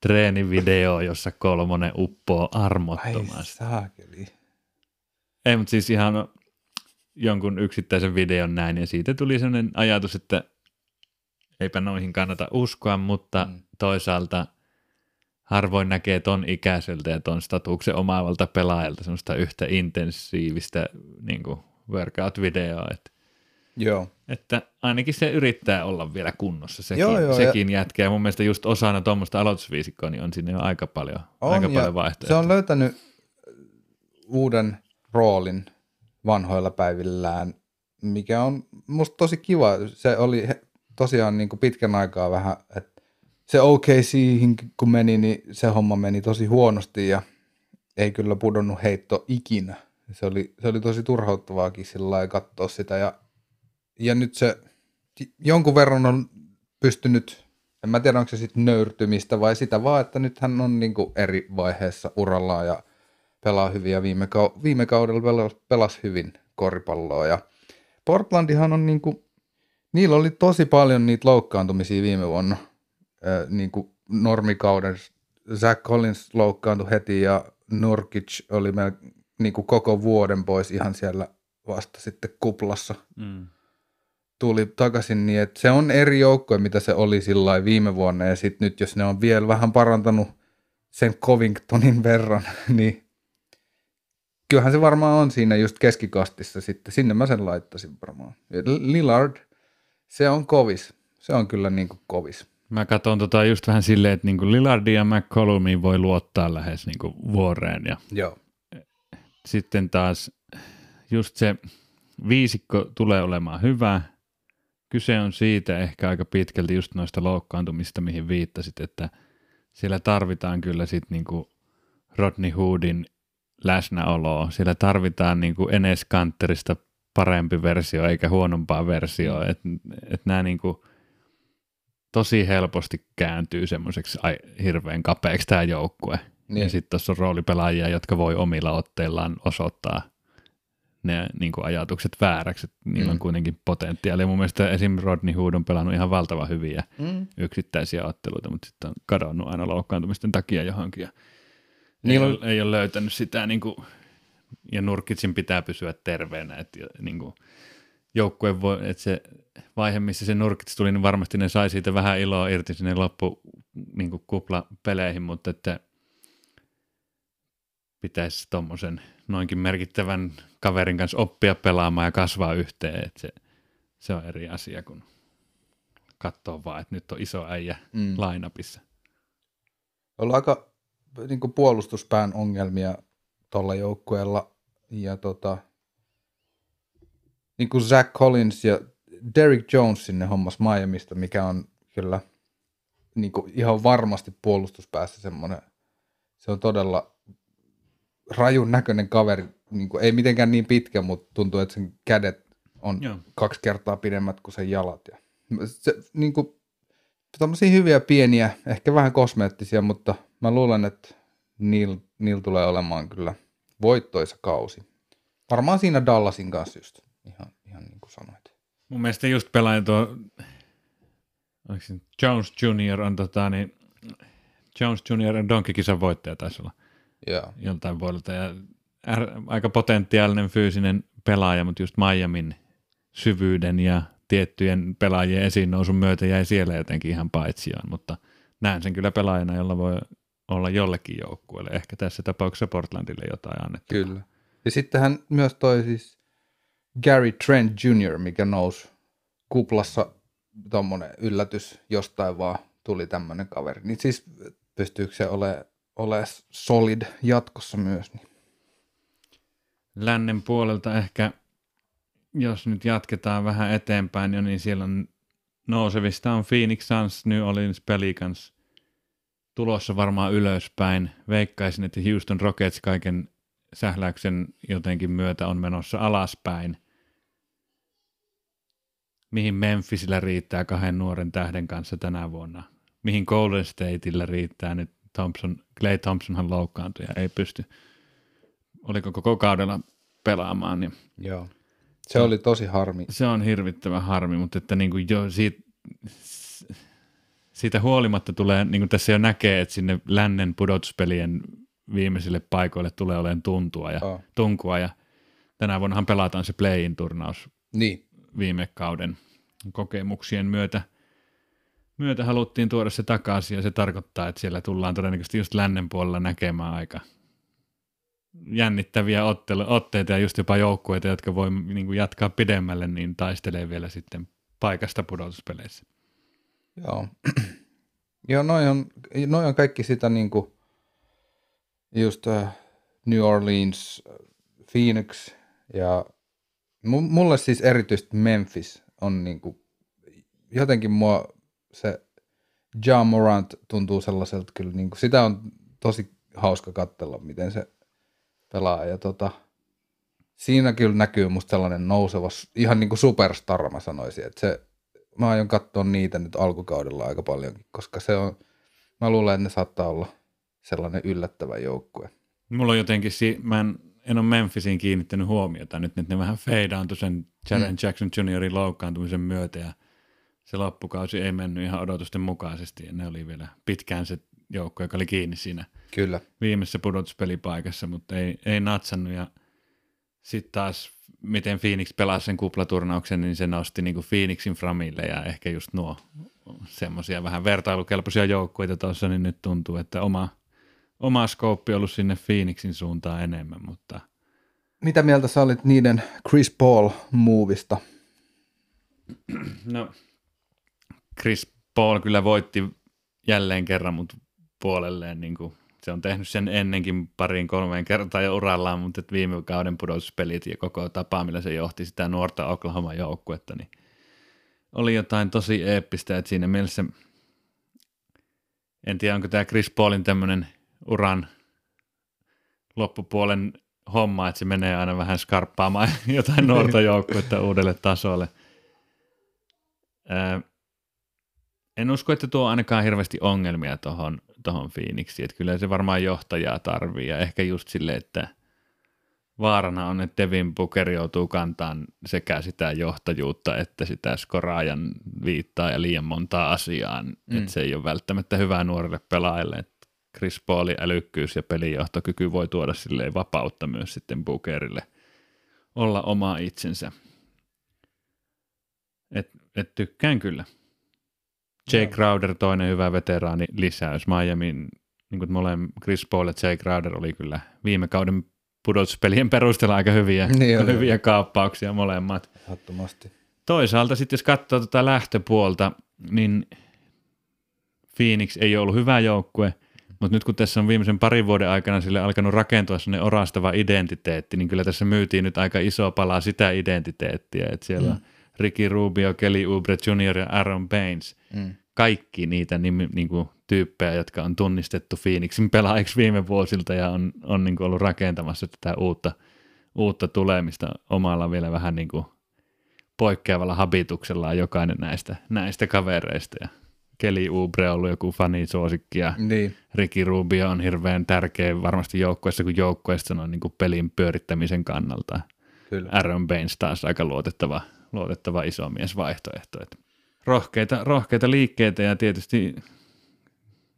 treenivideo, jossa kolmonen uppoo armottomasti. Ai saakeli. Ei, mutta siis ihan jonkun yksittäisen videon näin, ja siitä tuli sellainen ajatus, että eipä noihin kannata uskoa, mutta mm. toisaalta – harvoin näkee ton ikäiseltä ja ton statuksen omaavalta pelaajalta semmoista yhtä intensiivistä niin workout-videoa. Että, joo. Että ainakin se yrittää olla vielä kunnossa sekin, joo, joo, sekin ja... jätkä. Ja mun mielestä just osana tuommoista aloitusviisikkoa, niin on sinne jo aika paljon, on, aika paljon vaihtoehtoja. Se on löytänyt uuden roolin vanhoilla päivillään, mikä on musta tosi kiva. Se oli tosiaan niin kuin pitkän aikaa vähän, että se OKC, kun meni, niin se homma meni tosi huonosti ja ei kyllä pudonnut heitto ikinä. Se oli, se oli tosi turhauttavaakin sillä lailla katsoa sitä ja, ja nyt se jonkun verran on pystynyt, en mä tiedä onko se sitten nöyrtymistä vai sitä vaan, että nyt hän on niinku eri vaiheessa urallaan ja pelaa hyvin ja viime, kau- viime kaudella pelasi, pelasi hyvin koripalloa ja Portlandihan on niinku, niillä oli tosi paljon niitä loukkaantumisia viime vuonna – niin kuin normikauden. Zach Collins loukkaantui heti ja Nurkic oli me, niin kuin koko vuoden pois ihan siellä vasta sitten kuplassa. Mm. Tuli takaisin niin, että se on eri joukkoja, mitä se oli sillä viime vuonna ja sitten nyt jos ne on vielä vähän parantanut sen Covingtonin verran, niin kyllähän se varmaan on siinä just keskikastissa sitten. Sinne mä sen laittaisin varmaan. Lillard, se on kovis. Se on kyllä niin kuin kovis. Mä katson tota just vähän silleen, että niin Lillardi ja McCollumiin voi luottaa lähes niin vuoreen. Ja Joo. Sitten taas just se viisikko tulee olemaan hyvä. Kyse on siitä ehkä aika pitkälti just noista loukkaantumista, mihin viittasit, että siellä tarvitaan kyllä sitten niin Rodney Hoodin läsnäoloa. Siellä tarvitaan niin kuin Enes Kanterista parempi versio eikä huonompaa versiota. Mm. Että et nämä niin kuin – tosi helposti kääntyy semmoiseksi hirveän kapeaksi tämä joukkue. Niin. Ja sitten tuossa on roolipelaajia, jotka voi omilla otteillaan osoittaa ne niin kuin ajatukset vääräksi. Että niillä mm. on kuitenkin potentiaalia. Mun mielestä esim. Rodney Hood on pelannut ihan valtavan hyviä mm. yksittäisiä otteluita, mutta sitten on kadonnut aina loukkaantumisten takia johonkin. Ja Ei, Niillä ole, ei ole löytänyt sitä, niin kuin, ja Nurkitsin pitää pysyä terveenä, että niin kuin, joukkue voi, että se vaihe, missä se Nurkits tuli, niin varmasti ne sai siitä vähän iloa irti sinne loppu niin kuin kuplapeleihin, mutta että pitäisi tuommoisen noinkin merkittävän kaverin kanssa oppia pelaamaan ja kasvaa yhteen, että se, se on eri asia kuin katsoa vaan, että nyt on iso äijä mm. lainapissa. on aika niin kuin puolustuspään ongelmia tuolla joukkueella. Ja tota, niin kuin Zach Collins ja Derrick Jones sinne hommas Miamista, mikä on kyllä niin kuin ihan varmasti puolustuspäässä semmoinen, se on todella rajun näköinen kaveri, niin kuin, ei mitenkään niin pitkä, mutta tuntuu, että sen kädet on Joo. kaksi kertaa pidemmät kuin sen jalat. Ja se, niin kuin, tommosia hyviä pieniä, ehkä vähän kosmeettisia, mutta mä luulen, että niillä niil tulee olemaan kyllä voittoisa kausi. Varmaan siinä Dallasin kanssa just, ihan, ihan niin kuin sanoit. Mun mielestä just pelaaja tuo, Jones Jr. on tota, niin, Jones Jr. on Donkey-kisan voittaja taisi olla Joo. joltain vuodelta ja aika potentiaalinen fyysinen pelaaja, mutta just Miamin syvyyden ja tiettyjen pelaajien esiin nousun myötä jäi siellä jotenkin ihan paitsioon, mutta näen sen kyllä pelaajana, jolla voi olla jollekin joukkueelle, ehkä tässä tapauksessa Portlandille jotain annettu. Kyllä. Ja sittenhän myös toi siis Gary Trent Jr., mikä nousi kuplassa tommonen yllätys jostain vaan tuli tämmöinen kaveri. Niin siis pystyykö se olemaan ole solid jatkossa myös? Niin. lännen puolelta ehkä, jos nyt jatketaan vähän eteenpäin jo, niin siellä on nousevista on Phoenix Suns, New Orleans Pelicans tulossa varmaan ylöspäin. Veikkaisin, että Houston Rockets kaiken sähläyksen jotenkin myötä on menossa alaspäin. Mihin Memphisillä riittää kahden nuoren tähden kanssa tänä vuonna? Mihin Golden Stateillä riittää nyt Thompson, Clay Thompsonhan loukkaantui ja ei pysty, oliko koko kaudella pelaamaan, niin Joo. Se oli tosi harmi. se on hirvittävä harmi, mutta että niin kuin jo siitä, siitä huolimatta tulee, niin kuin tässä jo näkee, että sinne lännen pudotuspelien viimeisille paikoille tulee olemaan tuntua ja, Oh. tunkua ja tänä vuonnahan pelataan se play-in turnaus Niin, viime kauden kokemuksien myötä, myötä haluttiin tuoda se takaisin ja se tarkoittaa, että siellä tullaan todennäköisesti just lännen puolella näkemään aika jännittäviä ottelu, otteita ja just jopa joukkueita, jotka voi niin kuin jatkaa pidemmälle, niin taistelee vielä sitten paikasta pudotuspeleissä. joo. joo, noi on, noi on kaikki sitä niinku just uh, New Orleans, äh, Phoenix ja mu- mulle siis erityisesti Memphis on niinku, jotenkin mua se Ja Morant tuntuu sellaiselta kyllä, niinku, sitä on tosi hauska katsella, miten se pelaa ja tota, siinä kyllä näkyy musta sellainen nouseva, ihan niin kuin superstar mä sanoisin, että se, mä aion katsoa niitä nyt alkukaudella aika paljonkin, koska se on, mä luulen, että ne saattaa olla sellainen yllättävä joukkue. Mulla on jotenkin, si- mä en, en ole Memphisiin kiinnittänyt huomiota nyt, että ne vähän feidaantui sen Jaren mm. Jackson Juniorin loukkaantumisen myötä ja se loppukausi ei mennyt ihan odotusten mukaisesti ja ne oli vielä pitkään se joukko, joka oli kiinni siinä Kyllä. viimeisessä pudotuspelipaikassa, mutta ei, ei natsannut ja sitten taas miten Phoenix pelasi sen kuplaturnauksen, niin se nosti niinku Phoenixin framille ja ehkä just nuo semmoisia vähän vertailukelpoisia joukkueita tuossa, niin nyt tuntuu, että oma, oma skooppi on ollut sinne Phoenixin suuntaan enemmän, mutta Mitä mieltä sä olit niiden Chris Paul-muuvista? no Chris Paul kyllä voitti jälleen kerran mut puolelleen, niin kuin se on tehnyt sen ennenkin pariin kolmeen kertaan jo urallaan, mutta et viime kauden pudotuspelit ja koko tapa, millä se johti sitä nuorta Oklahoma joukkuetta, niin oli jotain tosi eeppistä, että siinä mielessä en tiedä, onko tämä Chris Paulin tämmöinen uran loppupuolen homma, että se menee aina vähän skarppaamaan jotain nuorta joukkuetta uudelle tasolle. En usko, että tuo ainakaan hirveästi ongelmia tuohon tohon Phoenixiin, että kyllä se varmaan johtajaa tarvii ja ehkä just sille, että vaarana on, että Devin Booker joutuu kantaan sekä sitä johtajuutta että sitä skoraajan viittaa ja liian montaa asiaan, mm. että se ei ole välttämättä hyvää nuorille pelaajille. Että Chris Paulin älykkyys ja pelijohtokyky voi tuoda silleen vapautta myös sitten Bookerille olla oma itsensä. Et, et tykkään kyllä. Jay Joo. Crowder, toinen hyvä veteraani lisäys. Miamin, niin kuin molemmat Chris Paul ja Jay Crowder oli kyllä viime kauden pudotuspelien perusteella aika hyviä, Niin oli. hyviä kaappauksia molemmat. Ehdottomasti. Toisaalta sitten jos katsoo tuota lähtöpuolta, niin Phoenix ei ole ollut hyvä joukkue, mutta nyt kun tässä on viimeisen parin vuoden aikana sille alkanut rakentua sellainen orastava identiteetti, niin kyllä tässä myytiin nyt aika iso pala sitä identiteettiä, että siellä on Ricky Rubio, Kelly Oubre Jr. ja Aaron Baines, Mm. kaikki niitä nimi, niin kuin, tyyppejä, jotka on tunnistettu Phoenixin pelaajiksi viime vuosilta ja on, on niin kuin ollut rakentamassa tätä uutta, uutta tulemista omalla vielä vähän niin kuin poikkeavalla habituksellaan jokainen näistä, näistä kavereista. Ja Kelly Oubre on ollut joku fanisuosikki ja Niin. Ricky Rubio on hirveän tärkeä varmasti joukkueessa kuin joukkueessa on niin kuin pelin pyörittämisen kannalta. Kyllä. Aaron Baines taas aika luotettava, luotettava iso mies vaihtoehto. Että rohkeita, rohkeita liikkeitä ja tietysti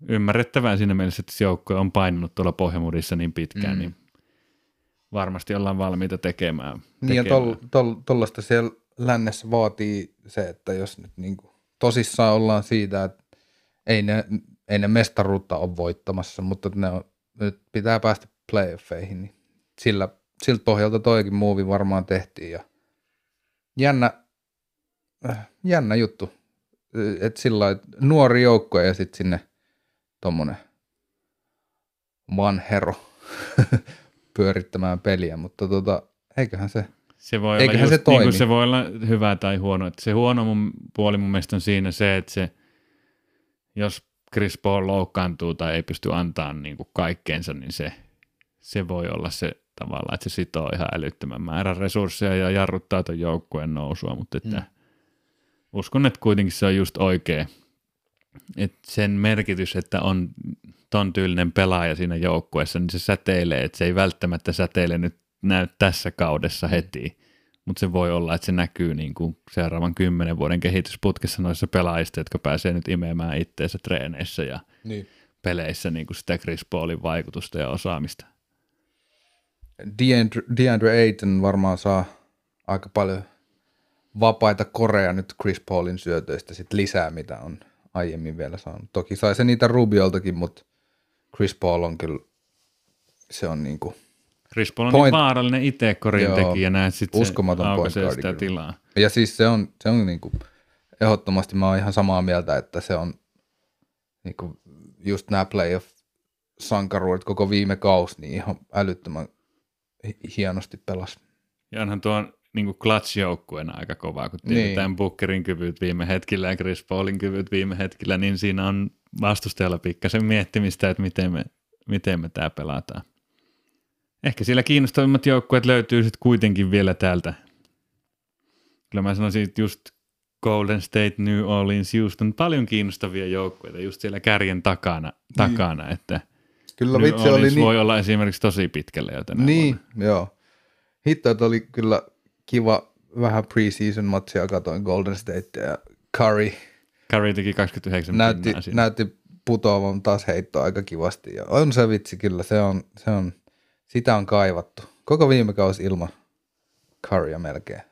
ymmärrettävää siinä mielessä, että se joukkue on painunut tuolla Pohjamudissa niin pitkään, Mm. niin varmasti ollaan valmiita tekemään. Niin ja tekemään. tol, tol, siellä lännessä vaatii se, että jos nyt niin kuin tosissaan ollaan siitä, että ei ne, ei ne mestaruutta ole voittamassa, mutta ne on, nyt pitää päästä playoffeihin, niin sillä, siltä pohjalta toikin muuvi varmaan tehtiin ja jännä, äh, jännä juttu, että sillä että nuori joukko ja sitten sinne tommonen vanhero pyörittämään peliä, mutta tota, eiköhän se, Se voi Eiköhän olla se just, niin toimi. kuin se voi olla hyvä tai huono. Että se huono mun, puoli mun mielestä on siinä se, että se, jos Chris Paul loukkaantuu tai ei pysty antaa niin kuin kaikkeensa, niin se, se voi olla se tavallaan, että se sitoo ihan älyttömän määrän resursseja ja jarruttaa ton joukkueen nousua, mutta että Mm. Uskon, että kuitenkin se on just oikea. Että sen merkitys, että on ton tyylinen pelaaja siinä joukkueessa, niin se säteilee, että se ei välttämättä säteile nyt näy tässä kaudessa heti, mutta se voi olla, että se näkyy niin kuin seuraavan kymmenen vuoden kehitysputkessa noissa pelaajista, jotka pääsee nyt imemään itteensä treeneissä ja niin. peleissä niin kuin sitä Chris Paulin vaikutusta ja osaamista. DeAndre, DeAndre Ayton varmaan saa aika paljon vapaita korea nyt Chris Paulin syötöistä sit lisää, mitä on aiemmin vielä saanut. Toki sai se niitä Rubioltakin, mutta Chris Paul on kyllä, se on niinku, Chris Paul on Point- niin vaarallinen itse korin tekijänä, että sitten se uskomaton point guardi sitä kyllä. tilaa. ja siis se on, se on niinku, ehdottomasti mä oon ihan samaa mieltä, että se on niinku just nämä playoff sankaruudet koko viime kaus, niin ihan älyttömän hi- hienosti pelas. Ja onhan tuon niin clutch-joukkueena aika kova, kun Niin. tiedetään Bookerin kyvyt viime hetkellä ja Chris Paulin kyvyt viime hetkellä, niin siinä on vastustajalla pikkasen miettimistä, että miten me, miten me tämä pelataan. Ehkä siellä kiinnostavimmat joukkueet löytyy sitten kuitenkin vielä täältä. Kyllä mä sanoisin, että just Golden State, New Orleans, Houston, paljon kiinnostavia joukkueita just siellä kärjen takana, takana että Kyllä New vitsi oli Orleans niin, voi olla esimerkiksi tosi pitkälle jo tänä Niin, vuonna. joo. Hitto, että oli kyllä kiva vähän preseason matsia katoin Golden State ja Curry Curry teki 29 näytti, näytti putoavan taas heittoa aika kivasti. Ja on se vitsi kyllä, se on, se on, sitä on kaivattu. Koko viime kausi ilman Currya melkein.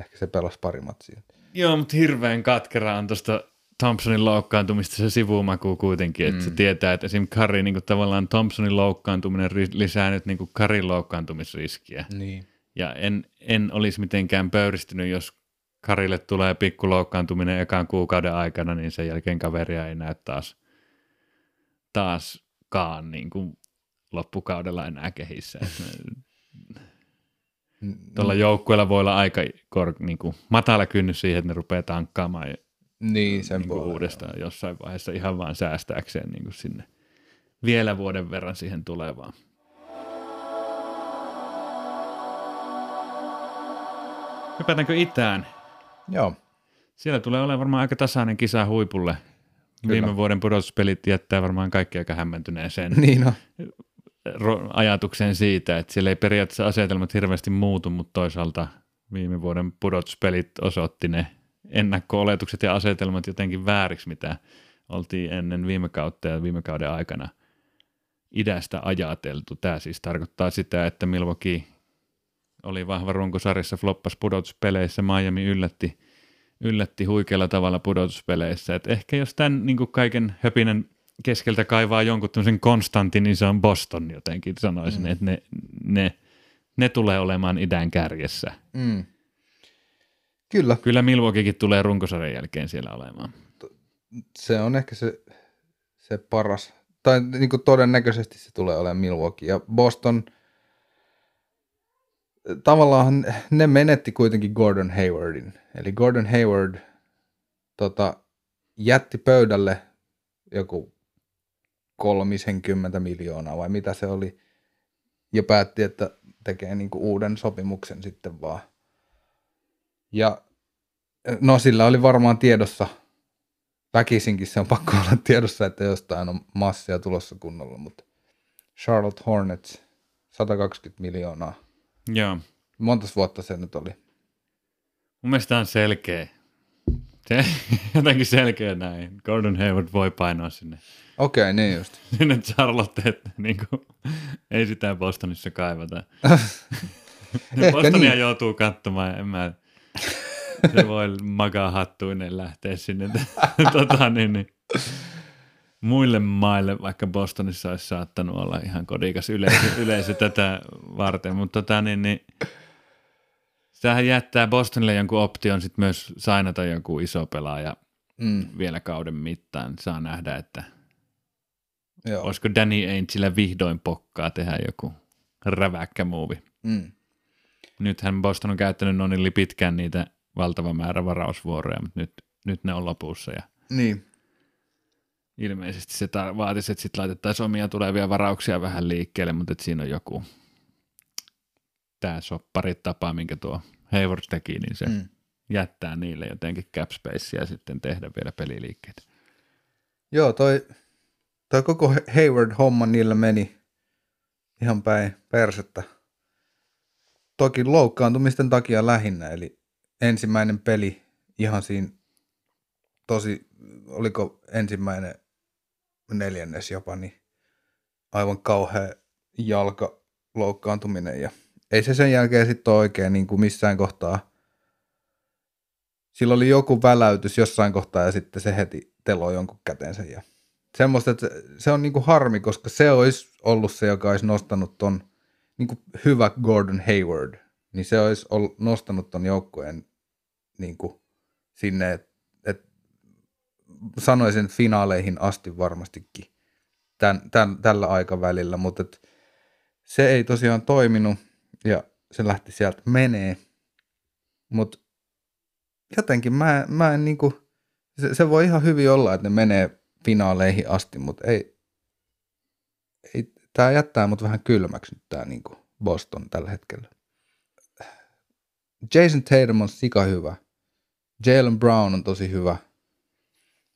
Ehkä se pelasi pari matsia. Joo, mutta hirveän katkera on tuosta Thompsonin loukkaantumista se sivumaku kuitenkin, että mm. se tietää, että esim. Curry niin tavallaan Thompsonin loukkaantuminen lisää nyt niin Curryn loukkaantumisriskiä. Niin. Ja en, en olisi mitenkään pöyristynyt, jos Karille tulee pikku loukkaantuminen ekan kuukauden aikana, niin sen jälkeen kaveria ei näy taas, taaskaan niin kuin loppukaudella enää kehissä. Tuolla joukkueella voi olla aika kor, niin kuin matala kynnys siihen, että ne rupeaa tankkaamaan ja Niin, sen niin kuin uudestaan jossain vaiheessa ihan vaan säästääkseen niin kuin sinne vielä vuoden verran siihen tulevaan. Hypätäänkö itään? Joo. Siellä tulee olemaan varmaan aika tasainen kisa huipulle. Kyllä. Viime vuoden pudotuspelit jättää varmaan kaikki aika hämmentyneeseen Niin on. ro- ajatukseen siitä, että siellä ei periaatteessa asetelmat hirveästi muutu, mutta toisaalta viime vuoden pudotuspelit osoitti ne ennakko-oletukset ja asetelmat jotenkin vääriksi, mitä oltiin ennen viime kautta ja viime kauden aikana idästä ajateltu. Tämä siis tarkoittaa sitä, että Milwaukee oli vahva runkosarjassa, floppas pudotuspeleissä, Miami yllätti, yllätti huikealla tavalla pudotuspeleissä. Et ehkä jos tämän niin kaiken höpinen keskeltä kaivaa jonkun tämmöisen konstantin, niin se on Boston jotenkin sanoisin, mm. että ne, ne, ne tulee olemaan idän kärjessä. Mm. Kyllä. Kyllä Milwaukeekin tulee runkosarjan jälkeen siellä olemaan. Se on ehkä se, se paras, tai niin kuin todennäköisesti se tulee olemaan Milwaukee. Ja Boston, tavallaan ne menetti kuitenkin Gordon Haywardin. Eli Gordon Hayward tota, jätti pöydälle joku 30 miljoonaa vai mitä se oli, ja päätti, että tekee niin kuin uuden sopimuksen sitten vaan. Ja no sillä oli varmaan tiedossa, väkisinkin se on pakko olla tiedossa, että jostain on massia tulossa kunnolla, mutta Charlotte Hornets 120 miljoonaa. Joo. Montas vuotta se nyt oli? Mun mielestä on selkeä. Se, jotenkin selkeä näin. Gordon Hayward voi painoa sinne. Okei, okay, niin just. Sinne Charlotte, että niin kuin, ei sitä Bostonissa kaivata. Bostonia niin. joutuu katsomaan, en mä, se voi magaa hattuinen lähteä sinne tota, niin, niin, muille maille, vaikka Bostonissa olisi saattanut olla ihan kodikas yleisö, yleisö tätä varten, mutta tota, niin, niin, Sehän jättää Bostonille jonkun option sitten myös sainata joku iso pelaaja mm. vielä kauden mittaan. Saa nähdä, että Joo. olisiko Danny Aingeillä vihdoin pokkaa tehdä joku räväkkä muuvi. Mm. Nythän Boston on käyttänyt noin pitkään niitä valtava määrä varausvuoroja, mutta nyt, nyt ne on lopussa. Ja niin. Ilmeisesti se tar- vaatisi, että sitten laitettaisiin omia tulevia varauksia vähän liikkeelle, mutta että siinä on joku tämä tapa, minkä tuo Hayward teki, niin se mm. jättää niille jotenkin cap spacea ja sitten tehdä vielä peliliikkeitä. Joo, toi, toi koko Hayward-homma niillä meni ihan päin persettä. Toki loukkaantumisten takia lähinnä, eli ensimmäinen peli ihan siinä tosi, oliko ensimmäinen neljännes jopa, niin aivan kauhea jalka loukkaantuminen ja ei se sen jälkeen sitten oikein niin kuin missään kohtaa. Sillä oli joku väläytys jossain kohtaa ja sitten se heti teloi jonkun käteensä. Ja semmoista, että se on niin kuin harmi, koska se olisi ollut se, joka olisi nostanut ton niin kuin hyvä Gordon Hayward, niin se olisi nostanut ton joukkueen niin kuin sinne, että et, sanoisin finaaleihin asti varmastikin tän, tän, tällä aikavälillä, mutta et, se ei tosiaan toiminut ja se lähti sieltä menee. Mutta jotenkin mä, mä en niinku, se, se, voi ihan hyvin olla, että ne menee finaaleihin asti, mutta ei, ei tämä jättää mut vähän kylmäksi nyt tää niinku Boston tällä hetkellä. Jason Tatum on sika hyvä. Jalen Brown on tosi hyvä.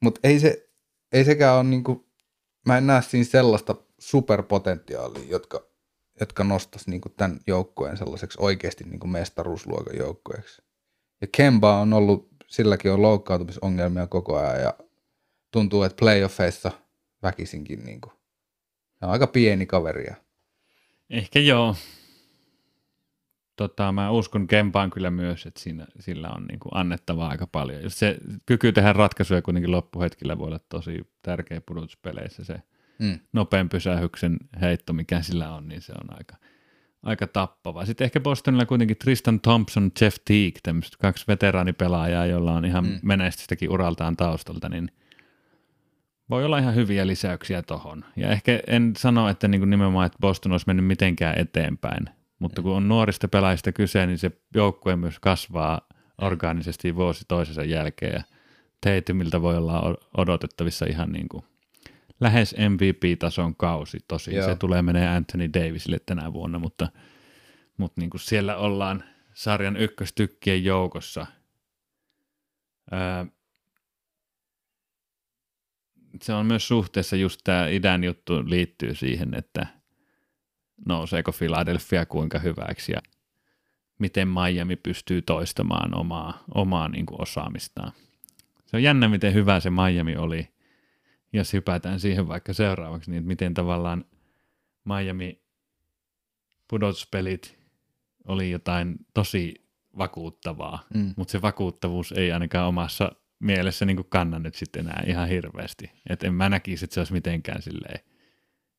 Mutta ei, se, ei sekään ole niinku, mä en näe siinä sellaista superpotentiaalia, jotka jotka nostaisi niin tämän joukkueen sellaiseksi oikeasti niin mestaruusluokan joukkueeksi. Ja Kemba on ollut, silläkin on loukkaantumisongelmia koko ajan ja tuntuu, että playoffeissa väkisinkin niin kuin, on aika pieni kaveria. Ehkä joo. Tota, mä uskon Kempaan kyllä myös, että siinä, sillä on niin kuin annettavaa aika paljon. Jos se kyky tehdä ratkaisuja kuitenkin loppuhetkillä voi olla tosi tärkeä pudotuspeleissä se – mm. nopean pysähyksen heitto, mikä sillä on, niin se on aika, aika tappava. Sitten ehkä Bostonilla kuitenkin Tristan Thompson, Jeff Teague, tämmöiset kaksi veteraanipelaajaa, joilla on ihan mm. menestystäkin uraltaan taustalta, niin voi olla ihan hyviä lisäyksiä tohon. Ja ehkä en sano, että niin kuin nimenomaan, että Boston olisi mennyt mitenkään eteenpäin, mutta kun on nuorista pelaajista kyse, niin se joukkue myös kasvaa orgaanisesti vuosi toisensa jälkeen ja Tatumilta voi olla odotettavissa ihan niin kuin lähes MVP-tason kausi tosi. Joo. Se tulee menee Anthony Davisille tänä vuonna, mutta, mutta niin kuin siellä ollaan sarjan ykköstykkien joukossa. Öö, se on myös suhteessa just tämä idän juttu liittyy siihen, että nouseeko Philadelphia kuinka hyväksi ja miten Miami pystyy toistamaan omaa, omaa niin kuin osaamistaan. Se on jännä, miten hyvä se Miami oli jos hypätään siihen vaikka seuraavaksi, niin miten tavallaan Miami pudotuspelit oli jotain tosi vakuuttavaa, mm. mutta se vakuuttavuus ei ainakaan omassa mielessä niin kanna nyt sitten enää ihan hirveästi. Et en mä näkisi, että se olisi mitenkään silleen,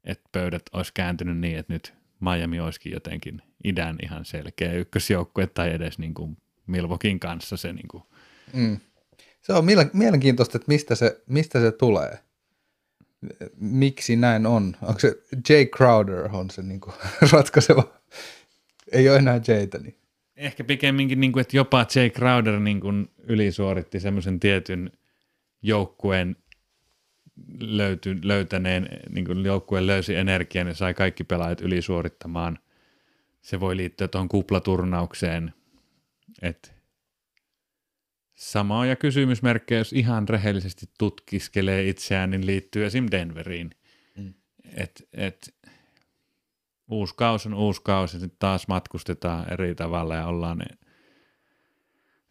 että pöydät olisi kääntynyt niin, että nyt Miami olisikin jotenkin idän ihan selkeä ykkösjoukkue tai edes niin kuin Milvokin kanssa se. Niin kuin. Mm. Se on mielenkiintoista, että mistä se, mistä se tulee. Miksi näin on? Onko se Jay Crowder on se niin kuin ratkaiseva? Ei ole enää Jaytä. Niin. Ehkä pikemminkin, niin kuin, että jopa Jay Crowder niin kuin ylisuoritti semmoisen tietyn joukkueen löyty, löytäneen, niin kuin joukkue löysi energian ja sai kaikki pelaajat ylisuorittamaan. Se voi liittyä tuohon kuplaturnaukseen, että samoja kysymysmerkkejä, jos ihan rehellisesti tutkiskelee itseään, niin liittyy esim. Denveriin. Mm. Et, et, uusi kausi on uusi kausi, sitten taas matkustetaan eri tavalla ja ollaan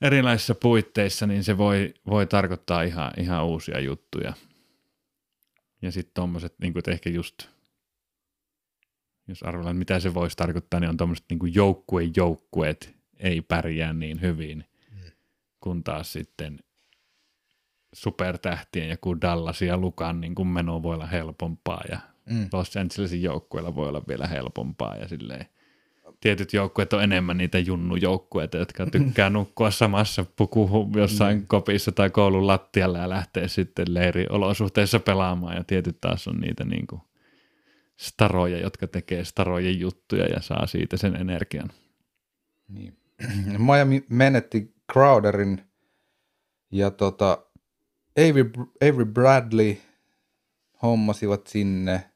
erilaisissa puitteissa, niin se voi, voi tarkoittaa ihan, ihan uusia juttuja. Ja sitten tuommoiset, niin ehkä just, jos arvellaan, mitä se voisi tarkoittaa, niin on tuommoiset niin joukkue-joukkueet ei pärjää niin hyvin, mm. kun taas sitten supertähtien ja kuin Dallas ja Lukan niin kuin meno voi olla helpompaa ja mm. Los Angelesin joukkueilla voi olla vielä helpompaa ja silleen tietyt joukkueet on enemmän niitä junnujoukkueita, jotka tykkää nukkua samassa puku jossain mm. kopissa tai koulun lattialla ja lähtee sitten leiriolosuhteissa pelaamaan ja tietyt taas on niitä niin kuin staroja, jotka tekee starojen juttuja ja saa siitä sen energian. Niin. Miami menetti Crowderin ja tota, Avery, Avery Bradley hommasivat sinne –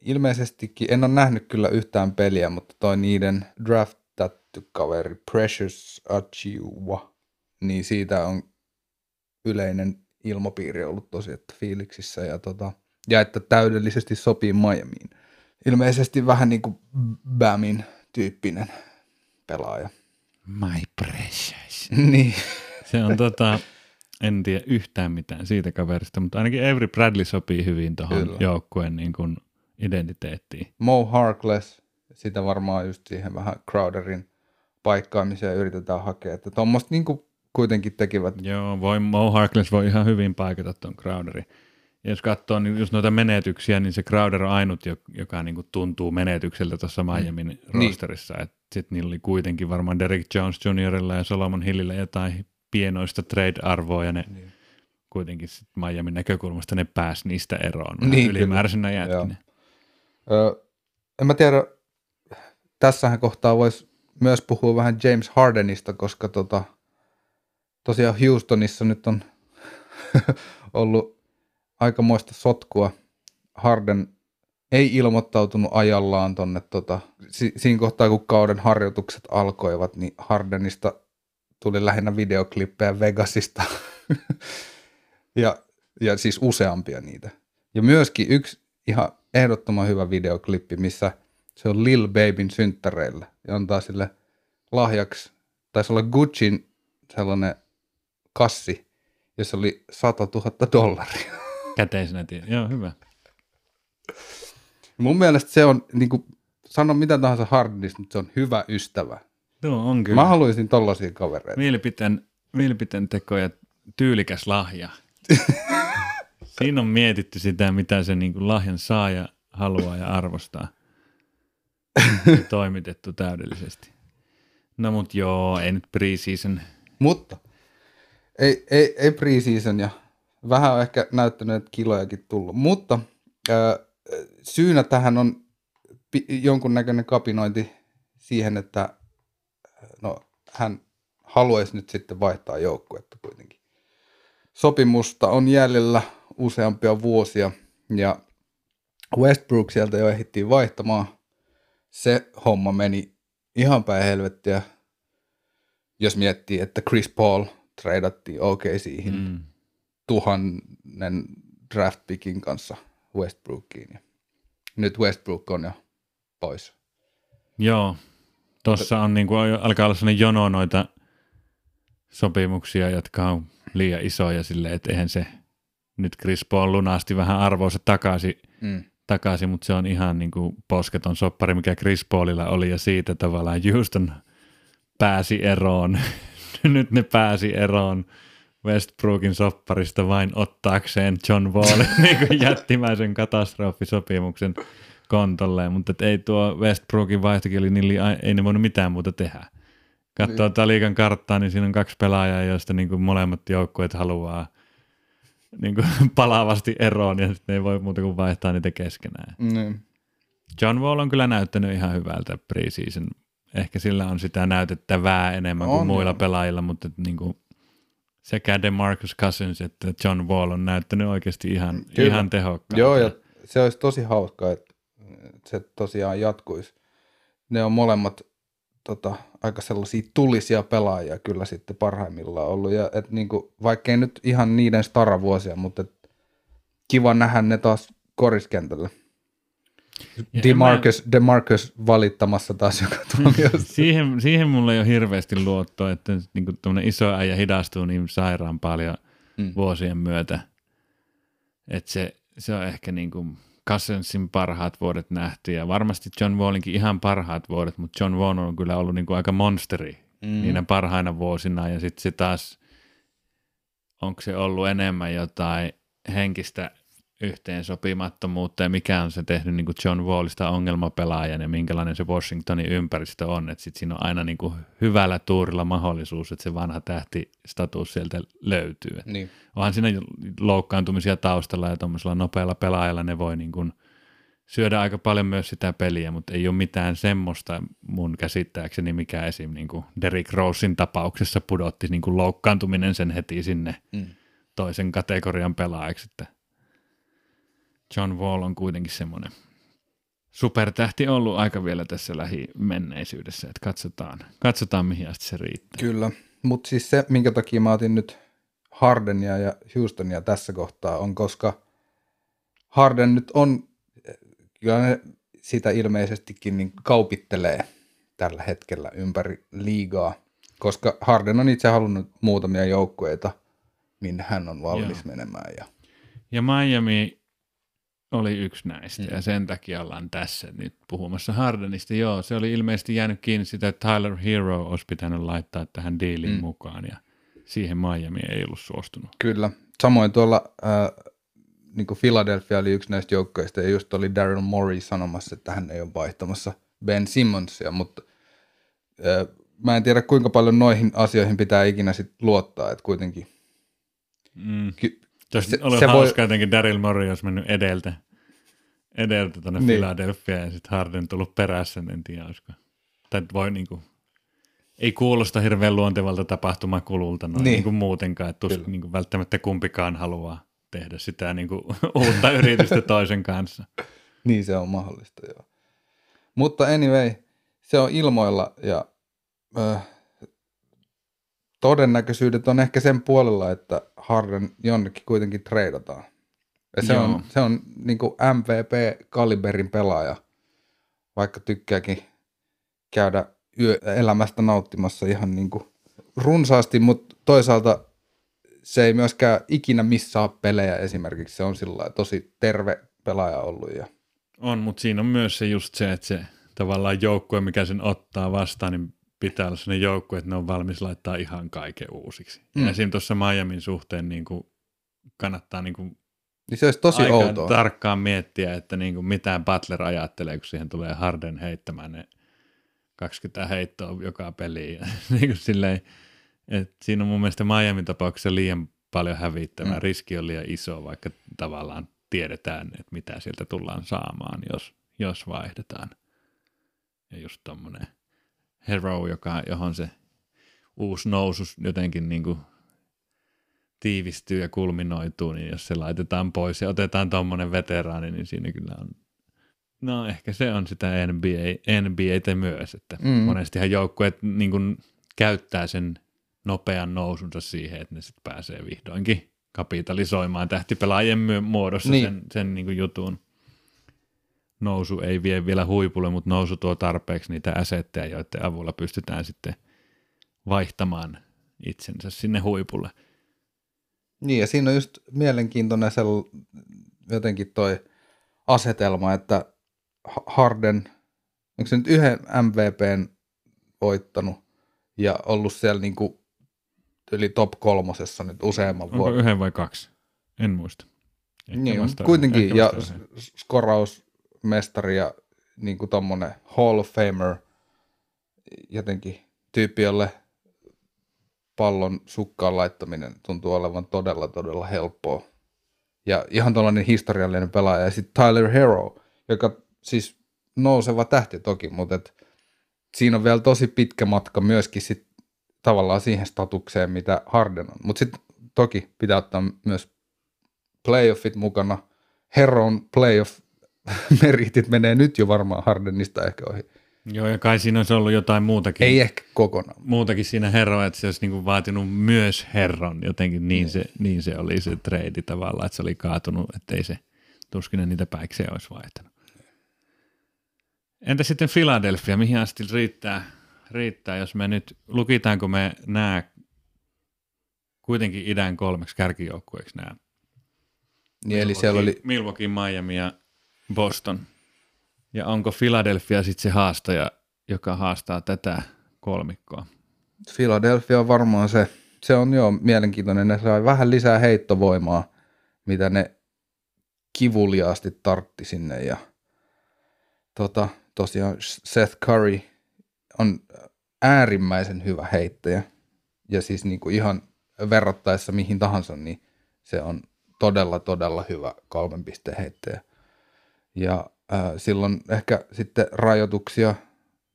ilmeisestikin, en ole nähnyt kyllä yhtään peliä, mutta toi niiden draftattu kaveri Precious Achiuwa, niin siitä on yleinen ilmapiiri ollut tosi, että fiiliksissä ja, tota, ja että täydellisesti sopii Miamiin. Ilmeisesti vähän niin kuin Bamin tyyppinen pelaaja. My precious. niin. Se on tota, en tiedä yhtään mitään siitä kaverista, mutta ainakin Avery Bradley sopii hyvin tuohon joukkueen niin kuin identiteettiin. Mo Harkless, sitä varmaan just siihen vähän Crowderin paikkaamiseen yritetään hakea, että tuommoista niin kuitenkin tekivät. Joo, voi, Mo Harkless voi ihan hyvin paikata tuon Crowderin. Ja jos katsoo niin just noita menetyksiä, niin se Crowder on ainut, joka niin kuin tuntuu menetykseltä tuossa Miamin mm. rosterissa. Niin. Sitten niillä oli kuitenkin varmaan Derek Jones Juniorilla ja Solomon Hillillä jotain pienoista trade-arvoa ja ne niin. kuitenkin sit Miamin näkökulmasta ne pääsi niistä eroon niin, ylimääräisenä jätkinä. Öö, en mä tiedä, tässähän kohtaa voisi myös puhua vähän James Hardenista, koska tota, tosiaan Houstonissa nyt on ollut aikamoista sotkua. Harden ei ilmoittautunut ajallaan tonne, tota, si- siinä kohtaa kun kauden harjoitukset alkoivat, niin Hardenista tuli lähinnä videoklippejä Vegasista. ja, ja siis useampia niitä. Ja myöskin yksi ihan ehdottoman hyvä videoklippi, missä se on Lil Babyn synttäreillä ja antaa sille lahjaksi, taisi olla Gucciin sellainen kassi, jossa oli 100 000 dollaria. Käteisenä tiedä. Joo, hyvä. Mun mielestä se on, niin kuin, sano mitä tahansa hardnista, mutta se on hyvä ystävä. Joo, on kyllä. Mä haluaisin tollaisia kavereita. Mielipiteen, mielipiteen teko ja tyylikäs lahja. Siinä on mietitty sitä, mitä se niin kuin lahjan saaja haluaa ja arvostaa. toimitettu täydellisesti. No mut joo, ei nyt preseason. Mutta ei, ei, ei preseason ja vähän on ehkä näyttänyt, että kilojakin tullut. Mutta äh, syynä tähän on pi- jonkunnäköinen kapinointi siihen, että no, hän haluaisi nyt sitten vaihtaa joukkuetta kuitenkin. Sopimusta on jäljellä useampia vuosia ja Westbrook sieltä jo ehdittiin vaihtamaan. Se homma meni ihan päin helvettiä, jos miettii, että Chris Paul treidattiin siihen mm. tuhannen draft pickin kanssa Westbrookiin. Nyt Westbrook on jo pois. Joo, tuossa on niin kuin, alkaa olla sellainen jono noita sopimuksia, jotka on liian isoja silleen, että eihän se nyt Chris Paul lunasti vähän arvoisa takaisin mm takaisin, mutta se on ihan niin kuin posketon soppari, mikä Chris Paulilla oli ja siitä tavallaan Houston pääsi eroon. Nyt ne pääsi eroon Westbrookin sopparista vain ottaakseen John Wallin niin kuin jättimäisen katastrofisopimuksen kontolleen, mutta ei tuo Westbrookin vaihtokieli, niin ei ne voinut mitään muuta tehdä. Katsoo niin. liikan karttaa, niin siinä on kaksi pelaajaa, joista niin kuin molemmat joukkueet haluaa niin kuin palavasti eroon ja sitten ei voi muuta kuin vaihtaa niitä keskenään. Niin. John Wall on kyllä näyttänyt ihan hyvältä preseason. Ehkä sillä on sitä näytettävää enemmän on, kuin muilla niin. pelaajilla, mutta niin kuin sekä DeMarcus Cousins että John Wall on näyttänyt oikeasti ihan, ihan tehokkaasti. Joo, ja se olisi tosi hauskaa, että se tosiaan jatkuisi. Ne on molemmat tota, aika sellaisia tulisia pelaajia kyllä sitten parhaimmillaan ollut. Ja et niinku, vaikkei nyt ihan niiden staravuosia, mutta et, kiva nähdä ne taas koriskentällä. Demarcus, mä... Demarcus valittamassa taas joka tuomiosta. siihen, siihen mulla ei ole hirveästi luottoa, että niinku iso äijä hidastuu niin sairaan paljon mm. vuosien myötä. Että se, se on ehkä niinku Cousinsin parhaat vuodet nähty ja varmasti John Wallinkin ihan parhaat vuodet, mutta John Wall on kyllä ollut niin kuin aika monsteri mm. niinä parhaina vuosina ja sitten se taas, onko se ollut enemmän jotain henkistä yhteensopimattomuutta ja mikä on se tehnyt niin kuin John Wallista ongelmapelaajan ja minkälainen se Washingtonin ympäristö on, että sitten siinä on aina niin kuin hyvällä tuurilla mahdollisuus, että se vanha tähti status sieltä löytyy. Niin. Onhan siinä loukkaantumisia taustalla ja tuommoisella nopealla pelaajalla ne voi niin kuin syödä aika paljon myös sitä peliä, mutta ei ole mitään semmoista mun käsittääkseni, mikä esim. Niin kuin Derrick Rosein tapauksessa pudotti niin kuin loukkaantuminen sen heti sinne mm. toisen kategorian pelaajaksi, että John Wall on kuitenkin semmoinen supertähti ollut aika vielä tässä lähimenneisyydessä, että katsotaan, katsotaan mihin asti se riittää. Kyllä, mutta siis se, minkä takia mä otin nyt Hardenia ja Houstonia tässä kohtaa, on koska Harden nyt on, kyllä ne sitä ilmeisestikin niin kaupittelee tällä hetkellä ympäri liigaa, koska Harden on itse halunnut muutamia joukkueita, minne hän on valmis Joo. menemään. Ja, ja Miami oli yksi näistä mm. ja sen takia ollaan tässä nyt puhumassa Hardenista. Joo, se oli ilmeisesti jäänyt kiinni sitä, että Tyler Hero olisi pitänyt laittaa tähän diiliin mm. mukaan ja siihen Miami ei ollut suostunut. Kyllä. Samoin tuolla äh, niin kuin Philadelphia oli yksi näistä joukkoista ja just oli Daryl Morey sanomassa, että hän ei ole vaihtamassa Ben Simmonsia, mutta äh, mä en tiedä kuinka paljon noihin asioihin pitää ikinä sit luottaa, että kuitenkin mm. ky- Jos se, oli se hauska voi... jotenkin Daryl Morey olisi mennyt edeltä, edeltä tuonne niin. Philadelphia ja sitten Harden tullut perässä, en tiedä olisiko. Tai voi niinku, ei kuulosta hirveän luontevalta tapahtumakululta noin niin. Niin kuin muutenkaan, että tus, niin kuin välttämättä kumpikaan haluaa tehdä sitä niin kuin, uutta yritystä toisen kanssa. Niin se on mahdollista, joo. Mutta anyway, se on ilmoilla ja äh, todennäköisyydet on ehkä sen puolella, että Harden jonnekin kuitenkin treidataan. Ja se Joo. on, se on niin MVP-kaliberin pelaaja, vaikka tykkääkin käydä yö, elämästä nauttimassa ihan niin kuin runsaasti, mutta toisaalta se ei myöskään ikinä missaa pelejä esimerkiksi. Se on sillä tosi terve pelaaja ollut. Ja... On, mutta siinä on myös se just se, että se tavallaan joukkue, mikä sen ottaa vastaan, niin pitää olla sellainen joukkue, että ne on valmis laittaa ihan kaiken uusiksi. Mm. Ja siinä tuossa Miamin suhteen niin kuin kannattaa niin kuin niin se olisi tosi aika outoa. tarkkaan miettiä, että niin kuin mitään Butler ajattelee, kun siihen tulee Harden heittämään ne 20 heittoa joka peliin. niin kuin silleen, että siinä on mun mielestä Miamin tapauksessa liian paljon hävittävää. Mm. Riski on liian iso, vaikka tavallaan tiedetään, että mitä sieltä tullaan saamaan, jos, jos vaihdetaan. Ja just tommonen hero, joka, johon se uusi nousu jotenkin niin kuin tiivistyy ja kulminoituu, niin jos se laitetaan pois ja otetaan tuommoinen veteraani, niin siinä kyllä on No ehkä se on sitä NBA, NBAtä myös, että mm. monestihan joukkueet niin kuin käyttää sen nopean nousunsa siihen, että ne sitten pääsee vihdoinkin kapitalisoimaan tähtipelaajien muodossa niin. sen, sen niin kuin jutun. Nousu ei vie vielä huipulle, mutta nousu tuo tarpeeksi niitä asetteja, joiden avulla pystytään sitten vaihtamaan itsensä sinne huipulle. Niin ja siinä on just mielenkiintoinen sel, jotenkin toi asetelma, että Harden, onko se nyt yhden MVPn voittanut ja ollut siellä niin kuin yli top kolmosessa nyt useamman Onko vuoden. yhden vai kaksi? En muista. Ehkä Niin, vasta- kuitenkin, ehkä ja yhden. Skorausmestari ja niin kuin tommonen Hall of Famer, jotenkin tyyppi, jolle pallon sukkaan laittaminen tuntuu olevan todella, todella helppoa. Ja ihan tällainen historiallinen pelaaja. Ja sitten Tyler Hero, joka siis nouseva tähti toki, mutta et siinä on vielä tosi pitkä matka myöskin sit tavallaan siihen statukseen, mitä Harden on. Mutta sitten toki pitää ottaa myös playoffit mukana. Heron playoff meritit menee nyt jo varmaan Hardenista ehkä ohi. Joo, ja kai siinä olisi ollut jotain muutakin. Ei ehkä kokonaan. muutakin siinä herroa, että se olisi niinku vaatinut myös herron. Jotenkin niin, se, niin se oli se trade tavallaan, että se oli kaatunut, ettei se tuskin niitä päikseen olisi vaihtanut. Entä sitten Philadelphia, mihin asti riittää, riittää, jos me nyt, lukitaanko me nämä kuitenkin idän kolmeksi kärkijoukkueeksi nämä? Niin, eli siellä oli, Milwaukee, Miami ja Boston. Ja onko Philadelphia sitten se haastaja, joka haastaa tätä kolmikkoa? Philadelphia on varmaan se, se on jo mielenkiintoinen, ne sai vähän lisää heittovoimaa, mitä ne kivuliaasti tartti sinne ja tota, tosiaan Seth Curry on äärimmäisen hyvä heittäjä ja siis niin kuin ihan verrattaessa mihin tahansa, niin se on todella, todella hyvä kolmen pisteen heittäjä. Ja äh, silloin ehkä sitten rajoituksia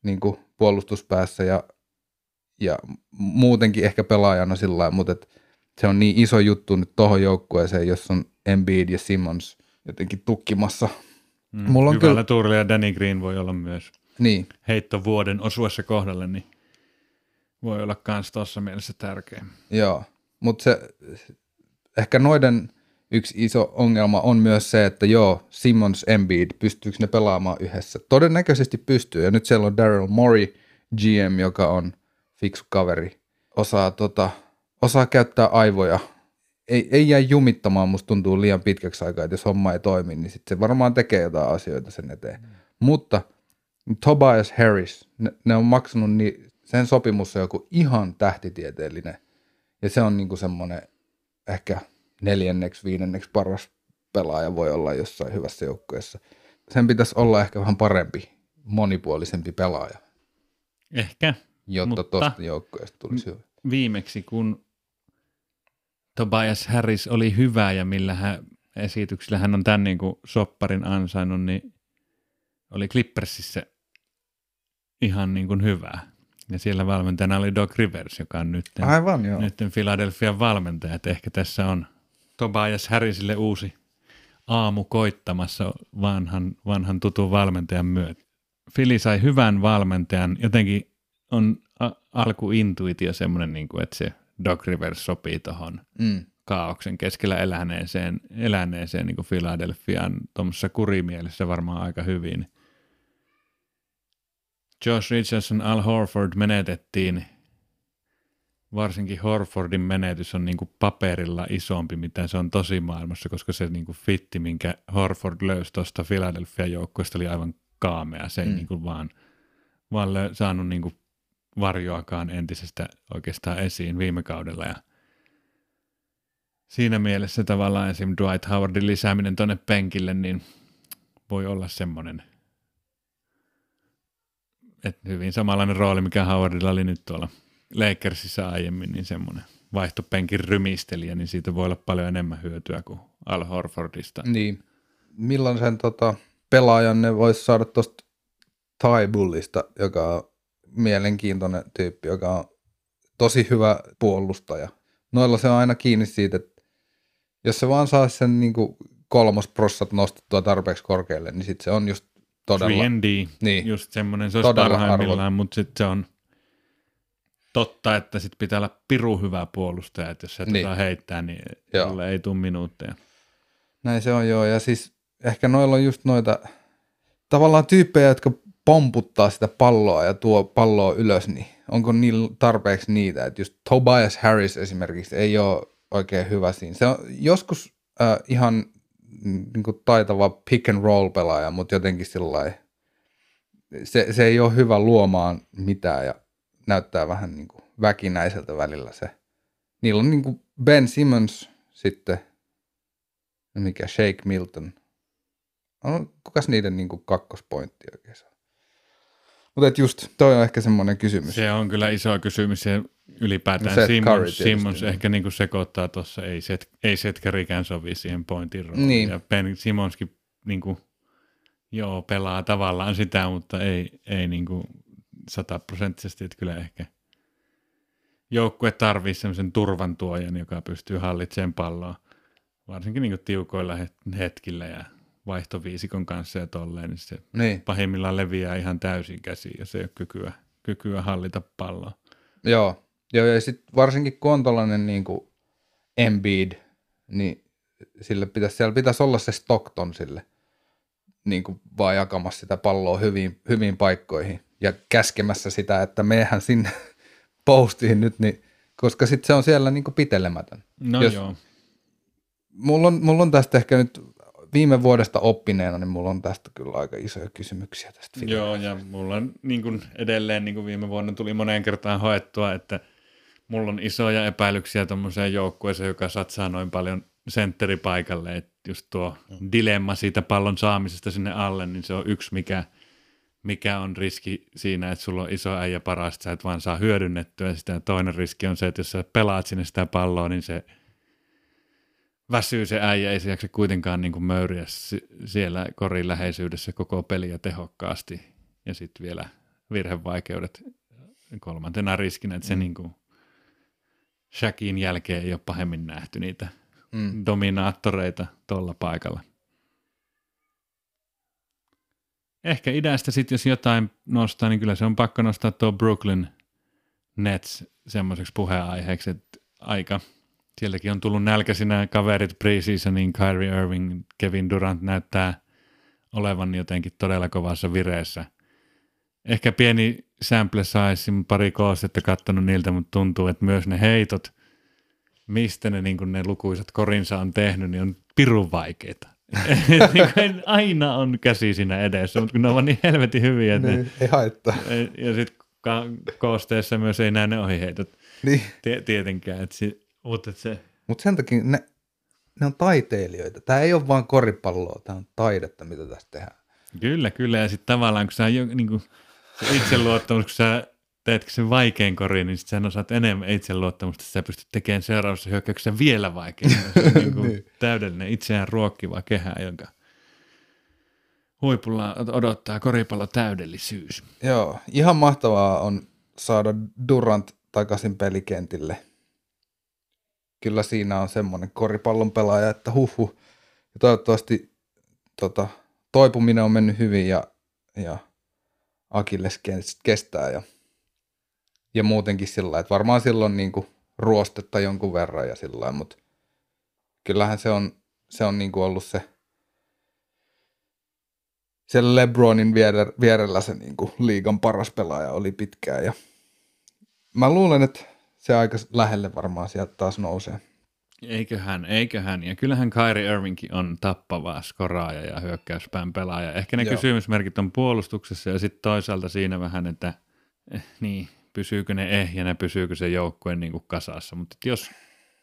niin kuin puolustuspäässä ja ja muutenkin ehkä pelaajana sillä lailla, mutta et se on niin iso juttu nyt tohon joukkueeseen, jos on Embiid ja Simmons jotenkin tukkimassa. Mm, Mulla on Hyvällä kyllä- tuurilla ja Danny Green voi olla myös Niin, heittovuoden osuessa kohdalle, niin voi olla myös tuossa mielessä tärkeä. joo. Mutta se, ehkä noiden yksi iso ongelma on myös se, että joo, Simmons, Embiid, pystyykö ne pelaamaan yhdessä? Todennäköisesti pystyy, ja nyt siellä on Daryl Morey, GM, joka on fiksu kaveri, osaa, tota, osaa käyttää aivoja. Ei, ei jää jumittamaan, musta tuntuu liian pitkäksi aikaa, että jos homma ei toimi, niin sitten se varmaan tekee jotain asioita sen eteen. Mm. Mutta Tobias Harris, ne, ne on maksanut, niin sen sopimus on joku ihan tähtitieteellinen. Ja se on niinku semmoinen ehkä neljänneksi, viidenneksi paras pelaaja voi olla jossain hyvässä joukkueessa. Sen pitäisi olla ehkä vähän parempi, monipuolisempi pelaaja, Ehkä jotta tuosta joukkueesta tulisi hyvä. viimeksi, kun Tobias Harris oli hyvä ja millä hän, esityksillä hän on tämän niin kuin sopparin ansainnut, niin oli Clippersissä ihan niin kuin hyvä. Ja siellä valmentajana oli Doc Rivers, joka on nyt, Aivan joo. nyt Philadelphian valmentaja. Että ehkä tässä on Tobias Harrisille uusi aamu koittamassa vanhan, vanhan tutun valmentajan myötä. Fili sai hyvän valmentajan. Jotenkin on a- alkuintuitio semmoinen, niin kuin, että se Doc Rivers sopii tuohon Mm. kaauksen keskellä eläneeseen, eläneeseen niin kuin Philadelphiaan tuommoisessa kurimielessä varmaan aika hyvin. Josh Richardson, Al Horford menetettiin. Varsinkin Horfordin menetys on niin kuin paperilla isompi, mitä se on tosimaailmassa, koska se niin kuin fitti, minkä Horford löysi tuosta Philadelphia joukkueesta, oli aivan kaamea. Se ei Mm. niin kuin vaan, vaan lö- saanut niin kuin varjoakaan entisestä oikeastaan esiin viime kaudella. Ja siinä mielessä tavallaan esim. Dwight Howardin lisääminen tuonne penkille, niin voi olla semmoinen, että hyvin samanlainen rooli, mikä Howardilla oli nyt tuolla Lakersissa aiemmin, niin semmoinen vaihtopenkin rymistelijä, niin siitä voi olla paljon enemmän hyötyä kuin Al Horfordista. Niin. Milloin sen tota, pelaajan ne voisi saada tuosta Ty Bullista, joka on mielenkiintoinen tyyppi, joka on tosi hyvä puolustaja. Noilla se on aina kiinni siitä, että jos se vaan saa sen niin kolmosprossat nostettua tarpeeksi korkealle, niin sitten se on just todella... 3D, Niin. just semmoinen, se olisi parhaimmillaan, mutta sitten se on totta, että sit pitää olla piru hyvä puolustaja, että jos se Niin. niin. heittää, niin Joo. sulle ei tule minuutteja. Näin se on joo, ja siis ehkä noilla on just noita tavallaan tyyppejä, jotka pomputtaa sitä palloa ja tuo palloa ylös, niin onko niillä tarpeeksi niitä, että just Tobias Harris esimerkiksi ei ole oikein hyvä siinä. Se on joskus äh, ihan niin kuin taitava pick and roll pelaaja, mutta jotenkin sillä se, se ei ole hyvä luomaan mitään ja näyttää vähän niin kuin väkinäiseltä välillä se. Niillä on niin kuin Ben Simmons sitten, mikä Shake Milton. On, kukas niiden niin kuin kakkospointti oikein? Mutta just toi on ehkä semmoinen kysymys. Se on kyllä iso kysymys ja ylipäätään No Seth Simmons, Simmons niin. ehkä niinku sekoittaa tuossa, ei, set, ei Seth Currykään sovi siihen pointin rooliin. Niin. Ja Ben Simmonskin niinku, joo, pelaa tavallaan sitä, mutta ei, ei niinku sataprosenttisesti, että kyllä ehkä joukkue tarvii semmoisen turvan tuojan, joka pystyy hallitsemaan palloa, varsinkin niinku tiukoilla het- hetkillä ja vaihtoviisikon kanssa ja tolleen, niin se Niin, pahimmillaan leviää ihan täysin käsiin ja se ei ole kykyä, kykyä hallita palloa. joo. Joo, ja sitten varsinkin kun on tollainen niin kuin Embiid, niin sille pitäisi, siellä pitäisi olla se Stockton sille, niin kuin vaan jakamassa sitä palloa hyviin, hyviin paikkoihin ja käskemässä sitä, että mehän sinne postiin nyt, niin, koska sitten se on siellä niin kuin pitelemätön. No Jos- joo. Mulla on, mulla on tästä ehkä nyt viime vuodesta oppineena, niin mulla on tästä kyllä aika isoja kysymyksiä tästä Joo, ja mulla on niin kuin edelleen, niin kuin viime vuonna tuli moneen kertaan hoettua, että mulla on isoja epäilyksiä tuommoiseen joukkueeseen, joka satsaa noin paljon sentteripaikalle, että just tuo dilemma siitä pallon saamisesta sinne alle, niin se on yksi, mikä, mikä on riski siinä, että sulla on iso äijä paras, että sä et vaan saa hyödynnettyä sitä. Toinen riski on se, että jos sä pelaat sinne sitä palloa, niin se väsyy se äijä, ei se jaksa kuitenkaan niin kuin möyriä si- siellä korin läheisyydessä koko peliä tehokkaasti. Ja sitten vielä virhevaikeudet kolmantena riskinä, että se mm. niin kuin Shakin jälkeen ei ole pahemmin nähty niitä Mm. dominaattoreita tuolla paikalla. Ehkä idästä sitten, jos jotain nostaa, niin kyllä se on pakko nostaa tuo Brooklyn Nets semmoiseksi puheenaiheeksi, että aika sieltäkin on tullut nälkäisinä kaverit preseasoniin, Kyrie Irving, Kevin Durant näyttää olevan jotenkin todella kovassa vireessä. Ehkä pieni sample size, pari koostetta kattonut niiltä, mutta tuntuu, että myös ne heitot, mistä ne, niin ne lukuisat korinsa on tehnyt, niin on pirun vaikeita. Et niin aina on käsi siinä edessä, mutta kun ne ovat niin helvetin hyviä, että ne, Niin, ei haittaa. ja sitten koosteessa myös ei näe ne ohiheitot Niin. Tie- tietenkään, että si- mutta et se, Mutta sen takia ne, ne on taiteilijoita. Tämä ei ole vain koripalloa, tämä on taidetta, mitä tässä tehdään. kyllä, kyllä, ja sitten tavallaan kun sä jo, niin kuin, se itseluottamus, kun sä teet sen vaikein korin, niin sitten sä osaat enemmän itseluottamusta, että sä pystyt tekemään seuraavassa hyökkäyksessä vielä vaikeammin. On niin kuin Niin. täydellinen itseään ruokkiva kehä, jonka huipulla odottaa koripallo täydellisyys. Joo, ihan mahtavaa on saada Durant takaisin pelikentille. Kyllä siinä on semmoinen koripallon pelaaja, että huhu. Ja toivottavasti tota, toipuminen on mennyt hyvin ja, ja Akilles kes- kestää ja, ja muutenkin sillä että varmaan silloin niin kuin ruostetta jonkun verran ja sillä mutta kyllähän se on, se on niin kuin ollut se siellä LeBronin viere- vierellä se niin kuin liigan paras pelaaja oli pitkään. Ja mä luulen, että se aika lähelle varmaan sieltä taas nousee. Eiköhän, eiköhän. Ja kyllähän Kyrie Irvingkin on tappava skoraaja ja hyökkäyspään pelaaja. Ehkä ne. Joo. kysymysmerkit on puolustuksessa ja sitten toisaalta siinä vähän, että eh, niin, pysyykö ne ehjänä, pysyykö se joukkue niin kuin kasassa. Mutta jos,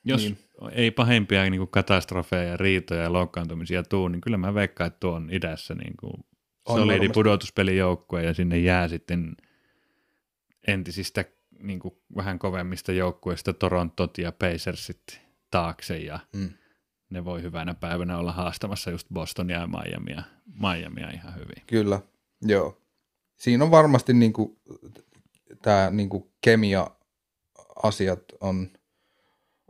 jos Niin. ei pahempia niin kuin katastrofeja, riitoja ja loukkaantumisia tuu, niin kyllä mä veikkaan, että tuo on idässä niin kuin solidi pudotuspelijoukkue ja sinne jää sitten entisistä niin kuin vähän kovemmista joukkueista Torontot ja Pacersit taakse ja Mm. ne voi hyvänä päivänä olla haastamassa just Bostonia ja Miamia, Miamia ihan hyvin. Kyllä, joo. Siinä on varmasti niin kuin, tämä niin kuin kemia-asiat on,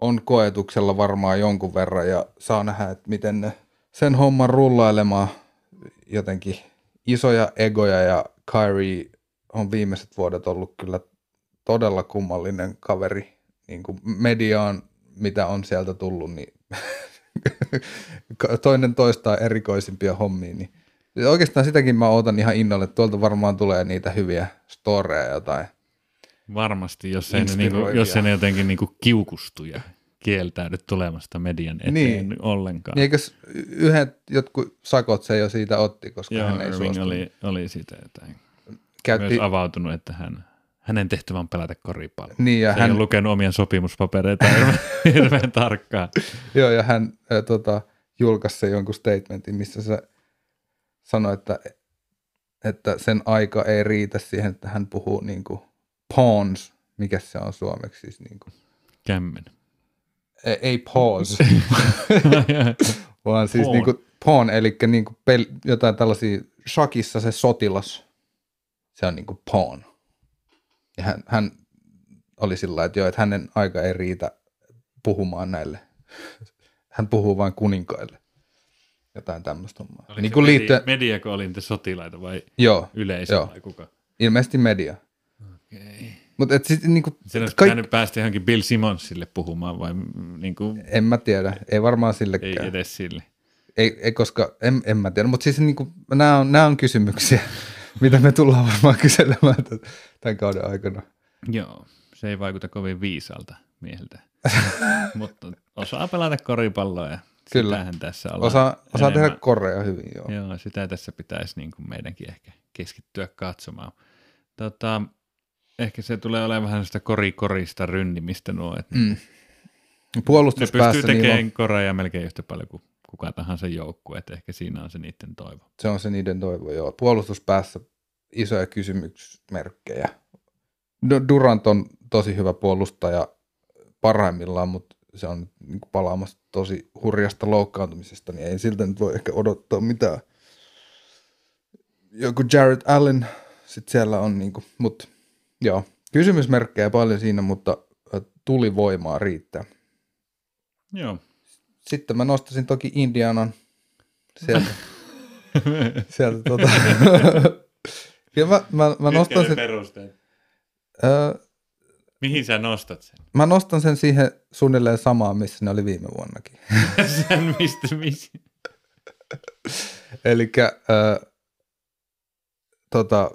on koetuksella varmaan jonkun verran ja saa nähdä, että miten ne sen homman rullailemaan. Jotenkin isoja egoja ja Kyrie on viimeiset vuodet ollut kyllä todella kummallinen kaveri. Niin kuin mediaan, mitä on sieltä tullut, niin toinen toistaa erikoisimpia hommia, niin oikeastaan sitäkin mä ootan ihan innolle, että tuolta varmaan tulee niitä hyviä storeja jotain. Varmasti, jos ei ne, niinku, jos ei ne jotenkin niinku kiukustuja kieltäydy tulemasta median eteen Niin. ollenkaan. Niin eikös yhdet jotkut sakot se jo siitä otti, koska Joo, hän ei Irving suostunut. oli, oli siitä jotain. Käytti, Myös avautunut, että hän, hänen tehtävä on pelata koripalloa. niin ja Se hän... ei lukenut omia sopimuspapereita hirveän, tarkkaan. joo, ja hän äh, tota, julkaisi jonkun statementin, missä se sanoi, että, että sen aika ei riitä siihen, että hän puhuu niin kuin pawns, mikä se on suomeksi siis niin kuin, Kämmen. ei, ei pause, vaan siis Pawn. niin kuin pawn, eli niin kuin pel, jotain tällaisia, shakissa se sotilas, se on niin kuin pawn. Ja hän, hän oli sillä että joo, että hänen aika ei riitä puhumaan näille. Hän puhuu vain kuninkaille. Jotain tämmöistä hommaa. Oliko Niin se kuin media, liittyen, mediako oli niitä sotilaita vai joo, yleisö Joo. vai kuka? ilmeisesti media. Okay. Mutta et sit, niin kuin, Sen olisi Kaik- pitänyt päästä johonkin Bill Simmonsille puhumaan vai mm, niin kuin, en mä tiedä, ei varmaan ei sillekään. edes sille. Ei, ei koska, en, en mä tiedä, mutta siis niin kuin, nämä, on, on kysymyksiä, mitä me tullaan varmaan kyselemään tämän kauden aikana. Joo, se ei vaikuta kovin viisalta mieheltä. Mutta osaa pelata koripalloa ja Kyllä. sitähän tässä ollaan. Osaa, osaa tehdä korea hyvin, joo. Joo, sitä tässä pitäisi niin kuin meidänkin ehkä keskittyä katsomaan. Tota, ehkä se tulee olemaan vähän sitä korikorista rynnimistä nuo, että Mm. ne pystyy niillä tekemään on, koreja melkein yhtä paljon kuin kuka tahansa joukkue, että ehkä siinä on se niiden toivo. se on se niiden toivo, joo. Puolustuspäässä isoja kysymysmerkkejä. Du- Durant on tosi hyvä puolustaja parhaimmillaan, mutta se on niin palaamassa tosi hurjasta loukkaantumisesta, niin ei siltä nyt voi ehkä odottaa mitään. Joku Jared Allen sitten siellä on, niin kuin, mutta joo, kysymysmerkkejä paljon siinä, mutta ö, tulivoimaa riittää. Joo. Sitten mä nostasin toki Indianan sieltä. sieltä tota. ja mä, mä, mä, nostan sen, perusteet? ö, Mihin sä nostat sen? mä nostan sen siihen suunnilleen samaan, missä ne oli viime vuonnakin. sen mistä, missä? Eli tota,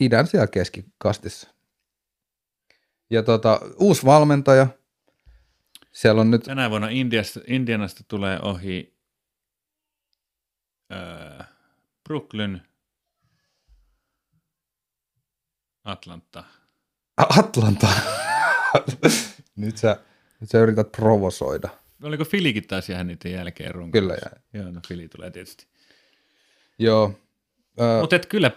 idän siellä keskikastissa. Ja tota, uusi valmentaja. Siellä on nyt, Tänä vuonna Indiasta, Indianasta tulee ohi öö, Brooklyn, Atlanta. Atlanta. nyt, sä, nyt sä yrität provosoida. Oliko Filikin taas jäädä niiden jälkeen runkoon? Kyllä jäi. Joo, no Fili tulee tietysti. Joo. Ö, Mutta kyllä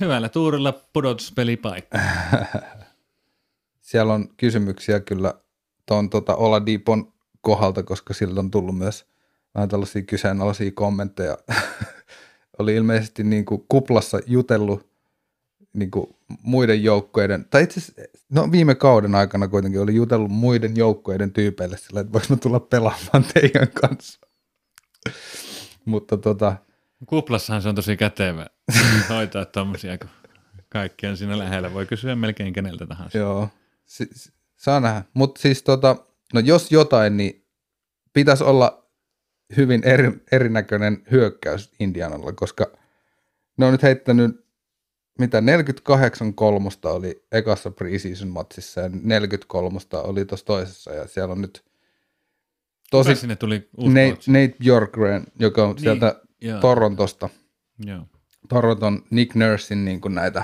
hyvällä tuurilla pudotuspelipaikka. siellä on kysymyksiä kyllä tuon tota Oladipon kohdalta, koska siltä on tullut myös vähän tällaisia kyseenalaisia kommentteja. Oli ilmeisesti niin kuin kuplassa jutellut niin kuin muiden joukkueiden, tai itse asiassa, no viime kauden aikana kuitenkin oli jutellut muiden joukkueiden tyypeille sillä, että voiko mä tulla pelaamaan teidän kanssa. Mutta tota, Kuplassahan se on tosi kätevä hoitaa tommosia, kun kaikki on siinä lähellä. Voi kysyä melkein keneltä tahansa. Joo, si- si- saa nähdä. Mutta siis tota, no jos jotain, niin pitäisi olla hyvin eri, erinäköinen hyökkäys Indianalla, koska ne on nyt heittänyt, mitä 48 kolmosta oli ekassa preseason matsissa ja 43 oli tuossa toisessa ja siellä on nyt Tosi... sinne tuli Nate? Nate Bjorkgren, joka on Niin, sieltä joo. Torontosta, Joo. Toronton Nick Nursin niin kuin näitä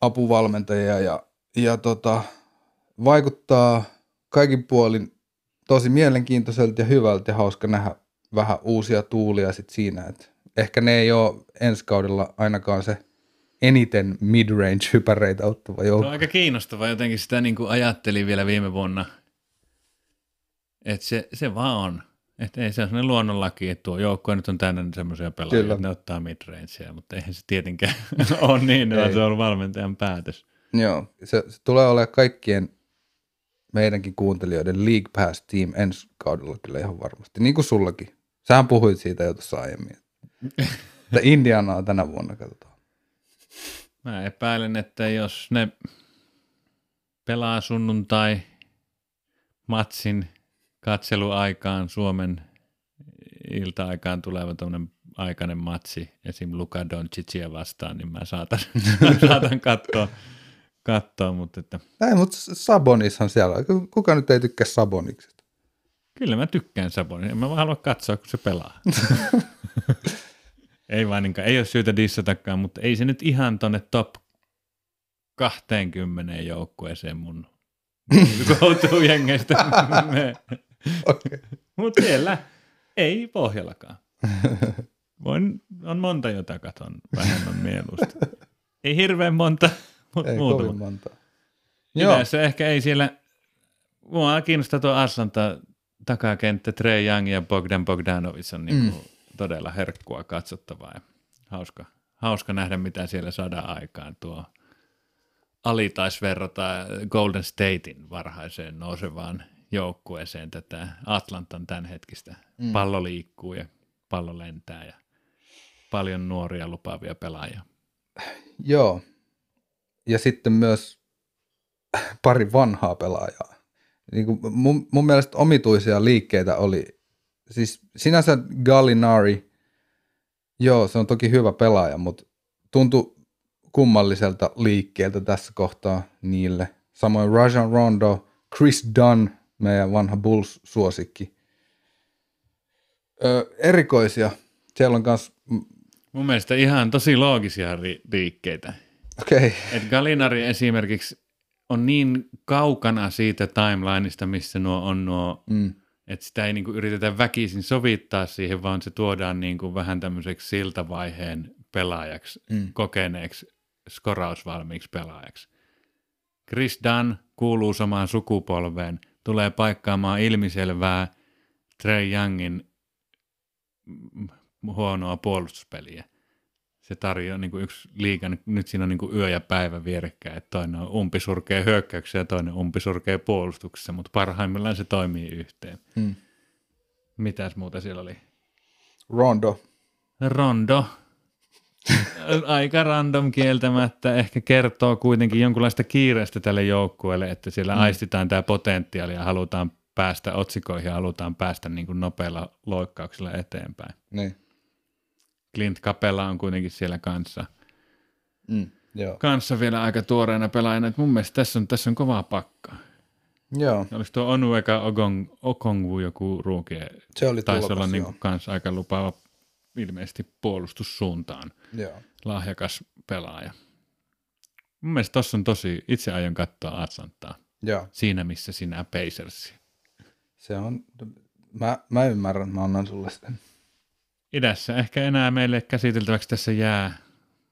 apuvalmentajia ja, ja tota, vaikuttaa kaikin puolin tosi mielenkiintoiselta ja hyvältä ja hauska nähdä vähän uusia tuulia sit siinä, että ehkä ne ei ole ensi kaudella ainakaan se eniten mid-range hypäreitä ottava Se on joukko. aika kiinnostavaa. Jotenkin sitä niin kuin ajattelin vielä viime vuonna, että se, se vaan on. Että ei se ole sellainen luonnonlaki, että tuo joukkue nyt on täynnä semmoisia pelaajia, Kyllä. että ne ottaa midrangea, mutta eihän se tietenkään ole niin, vaan se on valmentajan päätös. Joo, se, se tulee olemaan kaikkien meidänkin kuuntelijoiden League Pass Team ensi kaudella kyllä ihan varmasti, niin kuin sullakin. Sähän puhuit siitä jo tuossa aiemmin. Että Indianaa tänä vuonna katsotaan. Mä epäilen, että jos ne pelaa sunnuntai matsin katseluaikaan Suomen ilta-aikaan tuleva tuommoinen aikainen matsi, esim. Luka Doncicia vastaan, niin mä saatan, saatan katsoa, katsoa, mutta että Ei, mutta Sabonishan siellä on. Kuka nyt ei tykkää Saboniksesta? kyllä mä tykkään Sabonia. En mä vaan halua katsoa, kun se pelaa. ei vaan niinkään, ei ole syytä dissatakaan, mutta ei se nyt ihan tonne top 20 joukkueeseen mun go-to-jengeistä mene. Okei. Mutta siellä ei pohjallakaan. Voin, on monta, jota katon vähemmän mieluusti. Ei hirveän monta, mutta Ei muutama. kovin monta. Joo, Yleensä ehkä ei siellä, mua kiinnostaa tuo Aslanta takakenttä, Trey Young ja Bogdan Bogdanovic on niinku mm. Todella herkkua katsottavaa ja hauska, hauska nähdä, mitä siellä saadaan aikaan. Tuo Ali taisi verrata Golden Statein varhaiseen nousevaan joukkueeseen tätä Atlantan tämänhetkistä. Mm. Pallo liikkuu ja pallo lentää ja paljon nuoria lupaavia pelaajia. joo. Ja sitten myös pari vanhaa pelaajaa. Niin kuin mun, mun mielestä omituisia liikkeitä oli. Siis sinänsä Gallinari, joo, se on toki hyvä pelaaja, mutta tuntui kummalliselta liikkeeltä tässä kohtaa niille. Samoin Rajan Rondo, Chris Dunn, meidän vanha Bulls-suosikki. Ö, erikoisia. Siellä on myös, Mun mielestä ihan tosi loogisia ri- liikkeitä. okei, okay. Et Gallinari esimerkiksi on niin kaukana siitä timelineista, missä nuo on nuo, mm, että sitä ei niinku yritetä väkisin sovittaa siihen, vaan se tuodaan niinku vähän tämmöiseksi siltavaiheen pelaajaksi, Mm. kokeneeksi, skorausvalmiiksi pelaajaksi. Chris Dunn kuuluu samaan sukupolveen, tulee paikkaamaan ilmiselvää Trey Youngin huonoa puolustuspeliä. Se tarjoaa niin kuin yksi liigan, nyt siinä on niin kuin yö ja päivä vierekkäin, että toinen on umpisurkea hyökkäyksessä ja toinen umpisurkea puolustuksessa, mutta parhaimmillaan se toimii yhteen. mm. Mitäs muuta siellä oli? Rondo. Rondo. Aika random kieltämättä. Ehkä kertoo kuitenkin jonkunlaista kiireestä tälle joukkueelle, että siellä mm. aistitaan tämä potentiaali ja halutaan päästä otsikoihin ja halutaan päästä niin kuin nopeilla loikkauksilla eteenpäin. Niin. Clint Capella on kuitenkin siellä kanssa, Mm. Joo. kanssa vielä aika tuoreena pelaajana. Et mun mielestä tässä on, tässä on kovaa pakkaa. Joo, Olisi tuo Onueka Ogong, Okongwu joku ruukie. se oli Taisi tulokas, olla niin kuin kans aika lupaava ilmeisesti puolustussuuntaan. Joo. lahjakas pelaaja. Mun mielestä tossa on tosi, itse aion katsoa Atlantaa Joo, siinä, missä sinä Pacersi. se on, mä, mä ymmärrän, mä annan sulle sen. Idässä ehkä enää meille käsiteltäväksi tässä jää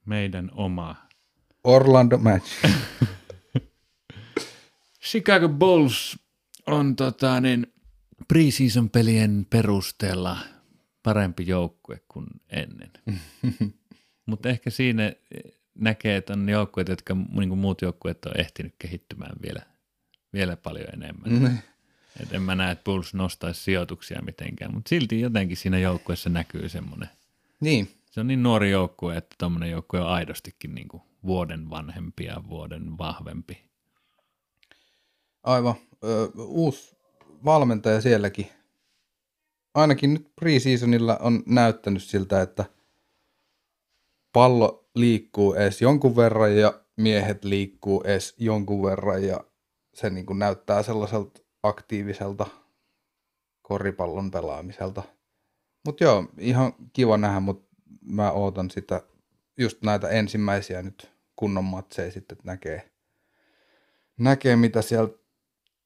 meidän oma Orlando Match. Chicago Bulls on tota, niin, preseason pelien perusteella parempi joukkue kuin ennen. Mutta ehkä siinä näkee, että on joukkueet, jotka niin kuin muut joukkueet on ehtinyt kehittymään vielä, vielä paljon enemmän. Et en mä näe, että Bulls nostaisi sijoituksia mitenkään, mutta silti jotenkin siinä joukkueessa näkyy semmoinen. niin, Se on niin nuori joukkue, että tuommoinen joukkue on aidostikin niin kuin vuoden vanhempi ja vuoden vahvempi. aivan. Ö, uusi valmentaja sielläkin. Ainakin nyt preseasonilla on näyttänyt siltä, että pallo liikkuu edes jonkun verran ja miehet liikkuu edes jonkun verran ja se niin kuin näyttää sellaiselta aktiiviselta koripallon pelaamiselta. Mutta joo, ihan kiva nähdä, mutta mä ootan sitä, just näitä ensimmäisiä nyt kunnon matseja sitten, että näkee, näkee mitä siellä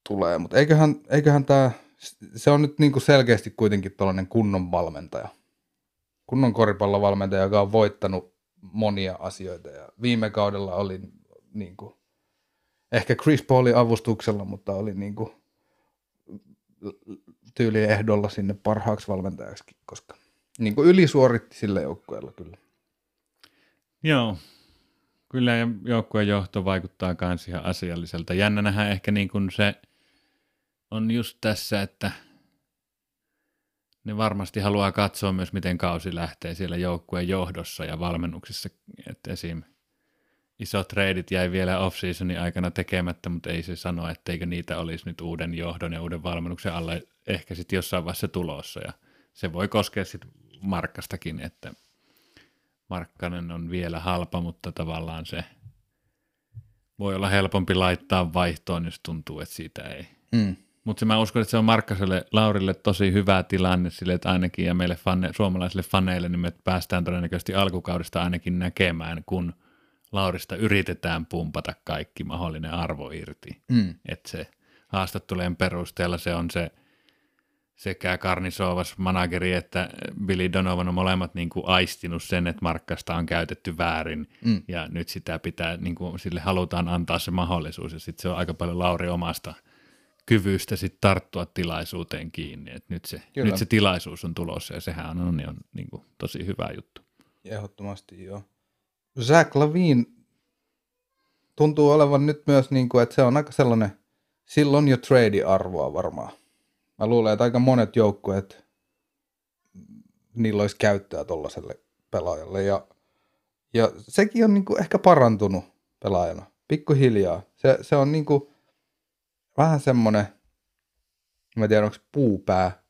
tulee. Mutta eiköhän, eiköhän tämä, se on nyt niinku selkeästi kuitenkin tällainen kunnon valmentaja. Kunnon koripallovalmentaja, joka on voittanut monia asioita. Ja viime kaudella oli niinku, ehkä Chris Paulin avustuksella, mutta oli niinku tyyli ehdolla sinne parhaaksi valmentajaksi, koska niinku ylisuoritti sillä joukkueella kyllä. Joo, kyllä joukkueen johto vaikuttaa myös ihan asialliselta. Jännä nähdä ehkä niin kuin se on just tässä, että ne varmasti haluaa katsoa myös, miten kausi lähtee siellä joukkueen johdossa ja valmennuksissa. Että esim. Isot treidit jäi vielä off-seasonin aikana tekemättä, mutta ei se sano, etteikö niitä olisi nyt uuden johdon ja uuden valmennuksen alle ehkä sitten jossain vaiheessa tulossa. Ja se voi koskea sitten Markkastakin, että Markkanen on vielä halpa, mutta tavallaan se voi olla helpompi laittaa vaihtoon, jos tuntuu, että siitä ei. Mm. Mutta mä uskon, että se on Markkaselle, Laurille tosi hyvä tilanne sille, että ainakin ja meille fane, suomalaisille faneille, niin me päästään todennäköisesti alkukaudesta ainakin näkemään, kun Laurista yritetään pumpata kaikki mahdollinen arvo irti. Mm. Että se haastattelujen perusteella se on se sekä Karnisovas manageri että Billy Donovan on molemmat niin kuin aistinut sen, että Markkasta on käytetty väärin Mm. ja nyt sitä pitää, niin kuin sille halutaan antaa se mahdollisuus ja sitten se on aika paljon Lauri omasta kyvystä sit tarttua tilaisuuteen kiinni, että nyt se, Kyllä. nyt se tilaisuus on tulossa ja sehän on, on, on niin kuin tosi hyvä juttu. Ehdottomasti joo. Zach Lavin tuntuu olevan nyt myös, niin kuin, että se on aika sellainen, silloin jo trade-arvoa varmaan. Mä luulen, että aika monet joukkueet, niillä olisi käyttöä tuollaiselle pelaajalle. Ja, ja sekin on niin kuin ehkä parantunut pelaajana, pikkuhiljaa. Se, se on niin kuin vähän semmoinen, mä en tiedä onko puupää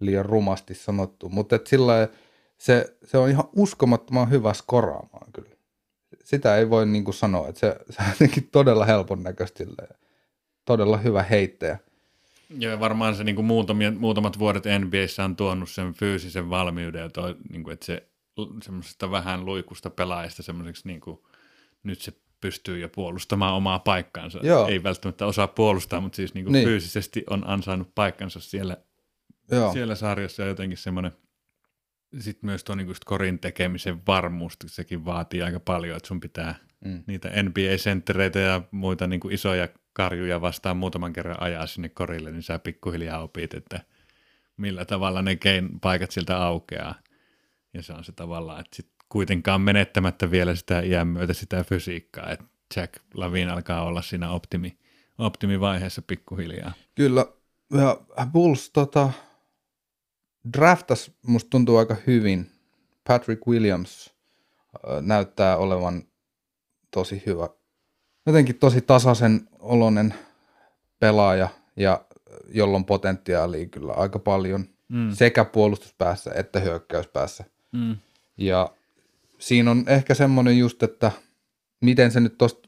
liian rumasti sanottu, mutta et sillä lailla se, se on ihan uskomattoman hyvä skoraamaan kyllä. Sitä ei voi niin kuin sanoa, että se, se on jotenkin todella helpon näköistä. Todella hyvä heittäjä. Joo, ja varmaan se niin kuin muutamia, muutamat vuodet NBAssä on tuonut sen fyysisen valmiuden, ja toi, niin kuin, että se semmoisesta vähän luikusta pelaajasta semmoiseksi, niin kuin, nyt se pystyy jo puolustamaan omaa paikkaansa. Joo. Ei välttämättä osaa puolustaa, mutta siis niin kuin Niin. fyysisesti on ansainnut paikkansa siellä, Joo, siellä sarjassa ja jotenkin semmoinen, sitten myös tuo niin korin tekemisen varmuus, sekin vaatii aika paljon, että sun pitää Mm. niitä NBA-senttereitä ja muita niin kuin isoja karjuja vastaan muutaman kerran ajaa sinne korille, niin sä pikkuhiljaa opit, että millä tavalla ne kein paikat sieltä aukeaa. Ja se on se tavallaan, että sit kuitenkaan menettämättä vielä sitä iän myötä sitä fysiikkaa, että Jack Lavin alkaa olla siinä optimi, optimivaiheessa pikkuhiljaa. kyllä. Ja Bulls tota, draftas musta tuntuu aika hyvin. Patrick Williams näyttää olevan tosi hyvä. Jotenkin tosi tasaisen oloinen pelaaja ja jolla on potentiaalia kyllä aika paljon Mm. sekä puolustuspäässä että hyökkäyspäässä. Mm. Ja siinä on ehkä semmoinen just, että miten se nyt tos,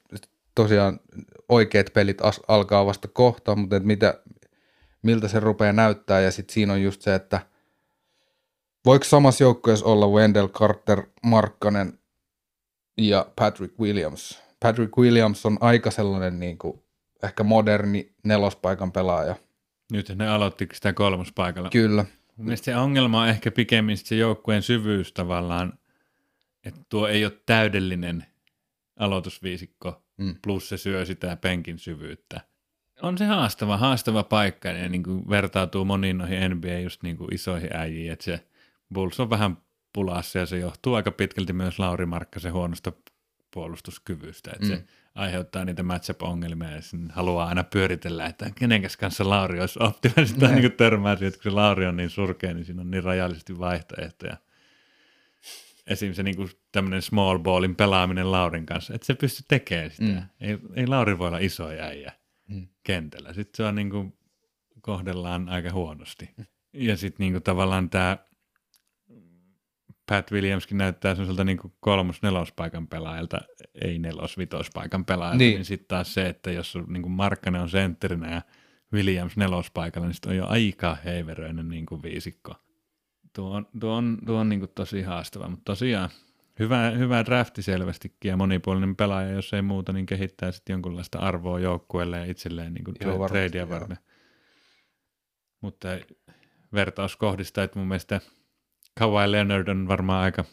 tosiaan oikeat pelit as, alkaa vasta kohta, mutta että mitä, miltä se rupeaa näyttää. Ja sitten siinä on just se, että voiko samassa joukkueessa olla Wendell Carter, Markkanen ja Patrick Williams. Patrick Williams on aika sellainen niin kuin, ehkä moderni nelospaikan pelaaja. Nyt ne aloitti sitä kolmospaikalla. Kyllä. Mun mielestä se ongelma on ehkä pikemmin se joukkueen syvyys tavallaan, että tuo ei ole täydellinen aloitusviisikko, Mm. plus se syö sitä penkin syvyyttä. On se haastava, haastava paikka ja niin kuin vertautuu moniin noihin NBA just niin kuin isoihin äijiin, että se Bulls on vähän pulassa ja se johtuu aika pitkälti myös Lauri Markkasen huonosta puolustuskyvystä, että mm. Mm. se aiheuttaa niitä matchup-ongelmia ja sen haluaa aina pyöritellä, että kenenkäs kanssa Lauri olisi optimaalista Näin. niin törmää siihen, että kun se Lauri on niin surkea, niin siinä on niin rajallisesti vaihtoehtoja. Esim. se niin tämmöinen small ballin pelaaminen Laurin kanssa, että se pystyy tekemään sitä. Mm. Mm. Ei, ei Lauri voi olla iso äijä Mm. kentällä. Sitten se on niin kuin, kohdellaan aika huonosti. Ja sitten niin kuin, tavallaan tämä Pat Williamskin näyttää sellaiselta niin kolmos-nelospaikan pelaajalta, ei nelos-vitospaikan pelaajalta. Niin, Niin. niin sitten taas se, että jos niin kuin Markkanen on sentterinä ja Williams nelospaikalla, niin sitten on jo aika heiveröinen niin kuin viisikko. Tuo on, tuo on, tuo on niin kuin tosi haastava, mutta tosiaan hyvä, hyvä drafti selvästikin ja monipuolinen pelaaja, jos ei muuta, niin kehittää sitten jonkunlaista arvoa joukkueelle ja itselleen niin kuin Joo, tra- varmasti, tradea joo. varten. Mutta vertauskohdista, että mun mielestä Kawhi Leonard on varmaan aika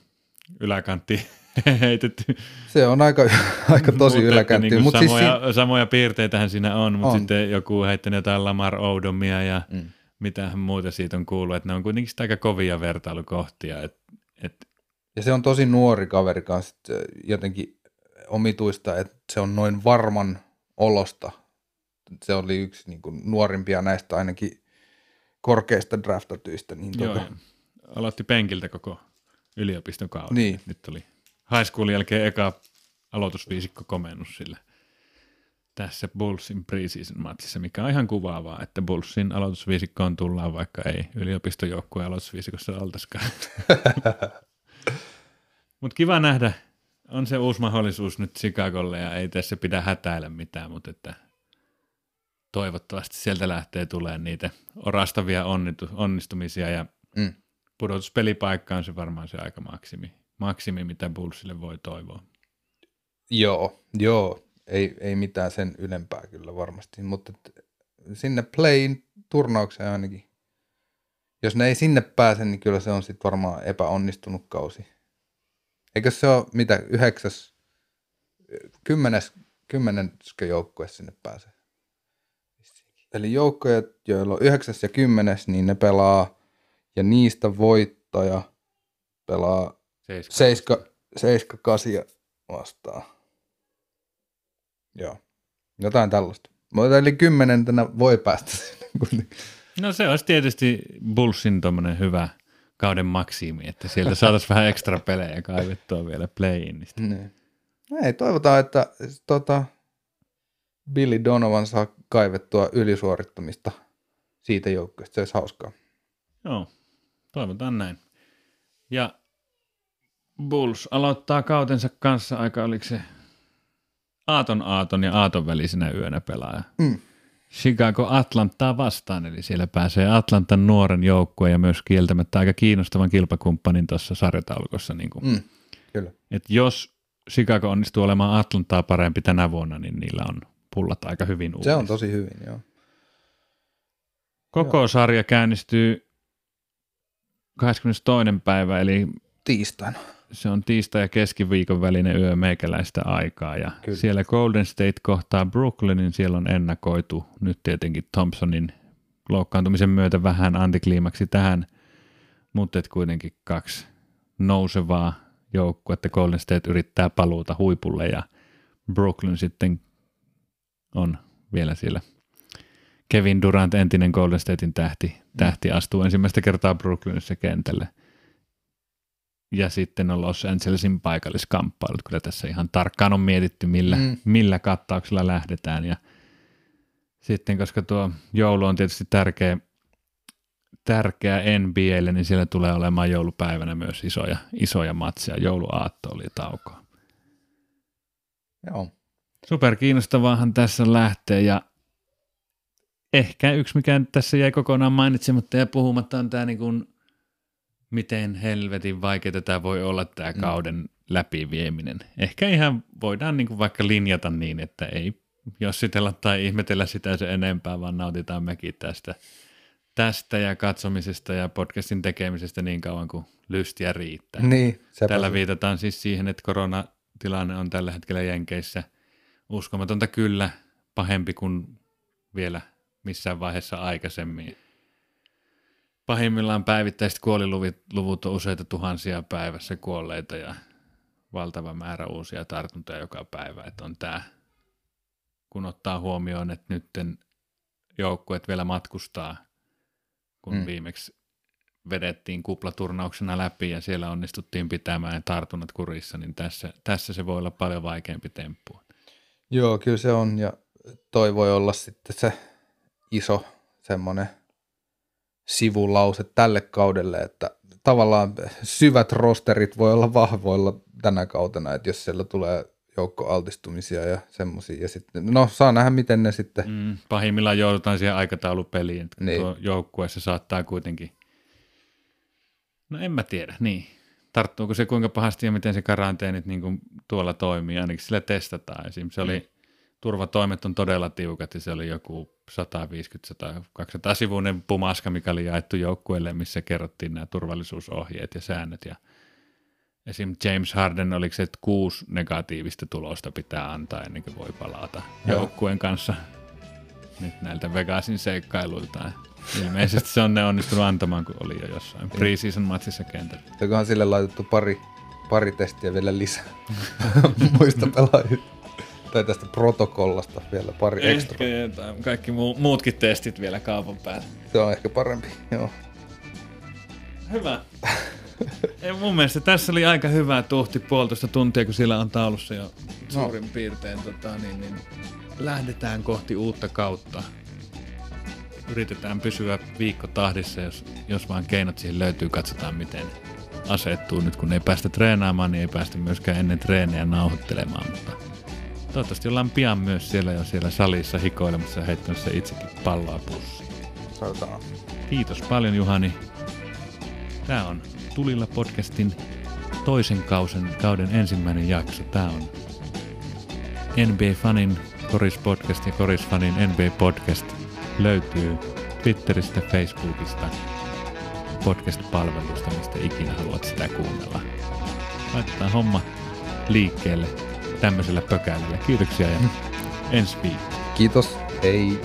yläkantti heitetty. Se on aika, aika tosi Mutta yläkäntti. Niin Mut siis samoja, si- samoja piirteitähän siinä on, mutta On. sitten joku heittänyt jotain Lamar Odomia ja mm. mitähän muuta siitä on kuullut, että ne on kuitenkin sitä aika kovia vertailukohtia, että et, Ja se on tosi nuori kaveri kanssa jotenkin omituista, että se on noin varman olosta. Se oli yksi niin kuin, nuorimpia näistä ainakin korkeista draftatyistä. Niin, joo, tota, ja aloitti penkiltä koko yliopistokauden. Niin. Nyt oli high schoolin jälkeen eka aloitusviisikko komennus sille tässä Bullsin preseason matsissa, mikä on ihan kuvaavaa, että Bullsin aloitusviisikkoon tullaan, vaikka ei yliopistojoukkueen aloitusviisikossa oltaisikaan. Mutta kiva nähdä on se uusi mahdollisuus nyt Chicagolle ja ei tässä pidä hätäillä mitään, mutta että toivottavasti sieltä lähtee tulee niitä orastavia onnitu, onnistumisia ja Mm. Pudotuspelipaikka on se varmaan se aika maksimi, maksimi mitä Bullsille voi toivoa. Joo, joo. Ei, ei mitään sen ylempää kyllä varmasti, mutta sinne playin turnaukseen ainakin. Jos ne ei sinne pääse, niin kyllä se on sitten varmaan epäonnistunut kausi. Eikö se ole mitä yhdeksäs, kymmenes, kymmeneskö joukkue sinne pääsee? Eli joukkoja, joilla on yhdeksäs ja kymmenes, niin ne pelaa, ja niistä voittaja pelaa Seiska. Seiska, seiska kasia vastaan. Joo. Jotain tällaista. Mutta eli kymmenentenä voi päästä sinne. No se olisi tietysti Bullsin tuommoinen hyvä kauden maksimi, että sieltä saataisiin vähän ekstra pelejä kaivettua vielä play-inistä. niin. Ei, toivotaan, että tota, Billy Donovan saa kaivettua ylisuorittamista siitä joukkueesta. Se olisi hauskaa. Joo, toivotaan näin. Ja Bulls aloittaa kautensa kanssa aika, oliko se Aaton Aaton ja Aaton välisenä yönä pelaaja. Mm. Chicago Atlantaa vastaan, eli siellä pääsee Atlantan nuoren joukkueen ja myös kieltämättä aika kiinnostavan kilpakumppanin tuossa sarjataulukossa. Niin kuin. Mm. Kyllä. Et jos Chicago onnistuu olemaan Atlantaa parempi tänä vuonna, niin niillä on pullat aika hyvin Se uudessa. on tosi hyvin, joo. Koko sarja käynnistyy 22. päivä, eli Tiistaina. se on tiistai- ja keskiviikon välinen yö meikäläistä aikaa. Ja Kyllä. siellä Golden State kohtaa Brooklynin, siellä on ennakoitu nyt tietenkin Thompsonin loukkaantumisen myötä vähän antikliimaksi tähän, mutta et kuitenkin kaksi nousevaa joukkuetta. Golden State yrittää paluuta huipulle ja Brooklyn sitten on vielä siellä. Kevin Durant, entinen Golden Statein tähti, tähti astuu ensimmäistä kertaa Brooklynissa kentälle. Ja sitten on Los Angelesin paikalliskamppailut. Kyllä tässä ihan tarkkaan on mietitty, millä, Mm. mm. millä kattauksella lähdetään. Ja sitten, koska tuo joulu on tietysti tärkeä, tärkeä NBAlle, niin siellä tulee olemaan joulupäivänä myös isoja, isoja matseja. Jouluaatto oli tauko. Joo. Super kiinnostavaahan tässä lähtee ja ehkä yksi, mikä tässä jäi kokonaan mainitsematta ja puhumatta on tämä niin kuin, miten helvetin vaikeaa tämä voi olla tämä Mm. kauden läpivieminen. Ehkä ihan voidaan niin kuin vaikka linjata niin, että ei jossitella tai ihmetellä sitä se enempää, vaan nautitaan mekin tästä, tästä ja katsomisesta ja podcastin tekemisestä niin kauan kuin lystiä riittää. Niin, Tällä se. viitataan siis siihen, että koronatilanne on tällä hetkellä Jenkeissä uskomatonta kyllä pahempi kuin vielä missään vaiheessa aikaisemmin. Pahimmillaan päivittäiset kuoliluvut on useita tuhansia päivässä kuolleita ja valtava määrä uusia tartuntoja joka päivä. Että on tämä, kun ottaa huomioon, että nyt joukkueet vielä matkustaa, kun Mm. mm. viimeksi vedettiin kuplaturnauksena läpi ja siellä onnistuttiin pitämään tartunnat kurissa, niin tässä, tässä se voi olla paljon vaikeampi temppu. Joo, kyllä se on. Ja toi voi olla sitten se iso semmoinen sivulause tälle kaudelle, että tavallaan syvät rosterit voi olla vahvoilla tänä kautena, että jos siellä tulee joukko altistumisia ja semmoisia. Ja sitten, no saa nähdä, miten ne sitten, Mm, pahimmillaan joudutaan siihen aikataulupeliin, että Niin. joukkueessa saattaa kuitenkin, no en mä tiedä, niin. Tarttuuko se kuinka pahasti ja miten se karanteenit niin kuin tuolla toimii, ainakin sillä testataan. Esimerkiksi se oli, turvatoimet on todella tiukat ja se oli joku 150-200 sivuinen pumaska, mikä oli jaettu joukkueelle, missä kerrottiin nämä turvallisuusohjeet ja säännöt. Ja esim. James Harden, oliko se, että kuusi negatiivista tulosta pitää antaa ennen kuin voi palata Joo. joukkueen kanssa nyt näiltä Vegasin seikkailuilta. Ilmeisesti se on ne onnistunut antamaan, kun oli jo jossain preseason matsissa kentällä. onkohan sille laitettu pari, pari testiä vielä lisää muista pelaajista. Tai tästä protokollasta vielä pari ekstra. Ehkä jotain, kaikki muu, muutkin testit vielä kaupan päällä. Se on ehkä parempi, joo. Hyvä. Ei, mun mielestä tässä oli aika hyvä tuhti puolitoista tuntia, kun siellä on taulussa jo suurin no. piirtein. Tota, niin, niin, lähdetään kohti uutta kautta. Yritetään pysyä viikko tahdissa, jos, jos vaan keinot siihen löytyy. Katsotaan, miten, asettuu nyt, kun ei päästä treenaamaan, niin ei päästä myöskään ennen treeniä nauhoittelemaan, mutta toivottavasti ollaan pian myös siellä jo siellä salissa hikoilemassa ja heittämässä itsekin palloa pussiin. Kiitos paljon Juhani. Tämä on Tulilla podcastin toisen kausen, kauden ensimmäinen jakso. Tämä on NBA Fanin Koris Podcast ja Koris Fanin NBA Podcast löytyy Twitteristä, Facebookista, podcast-palveluista, mistä ikinä haluat sitä kuunnella. Laitetaan homma liikkeelle tämmöisellä pökäilyllä. Kiitoksia ja ensi viikko. Kiitos. Hei.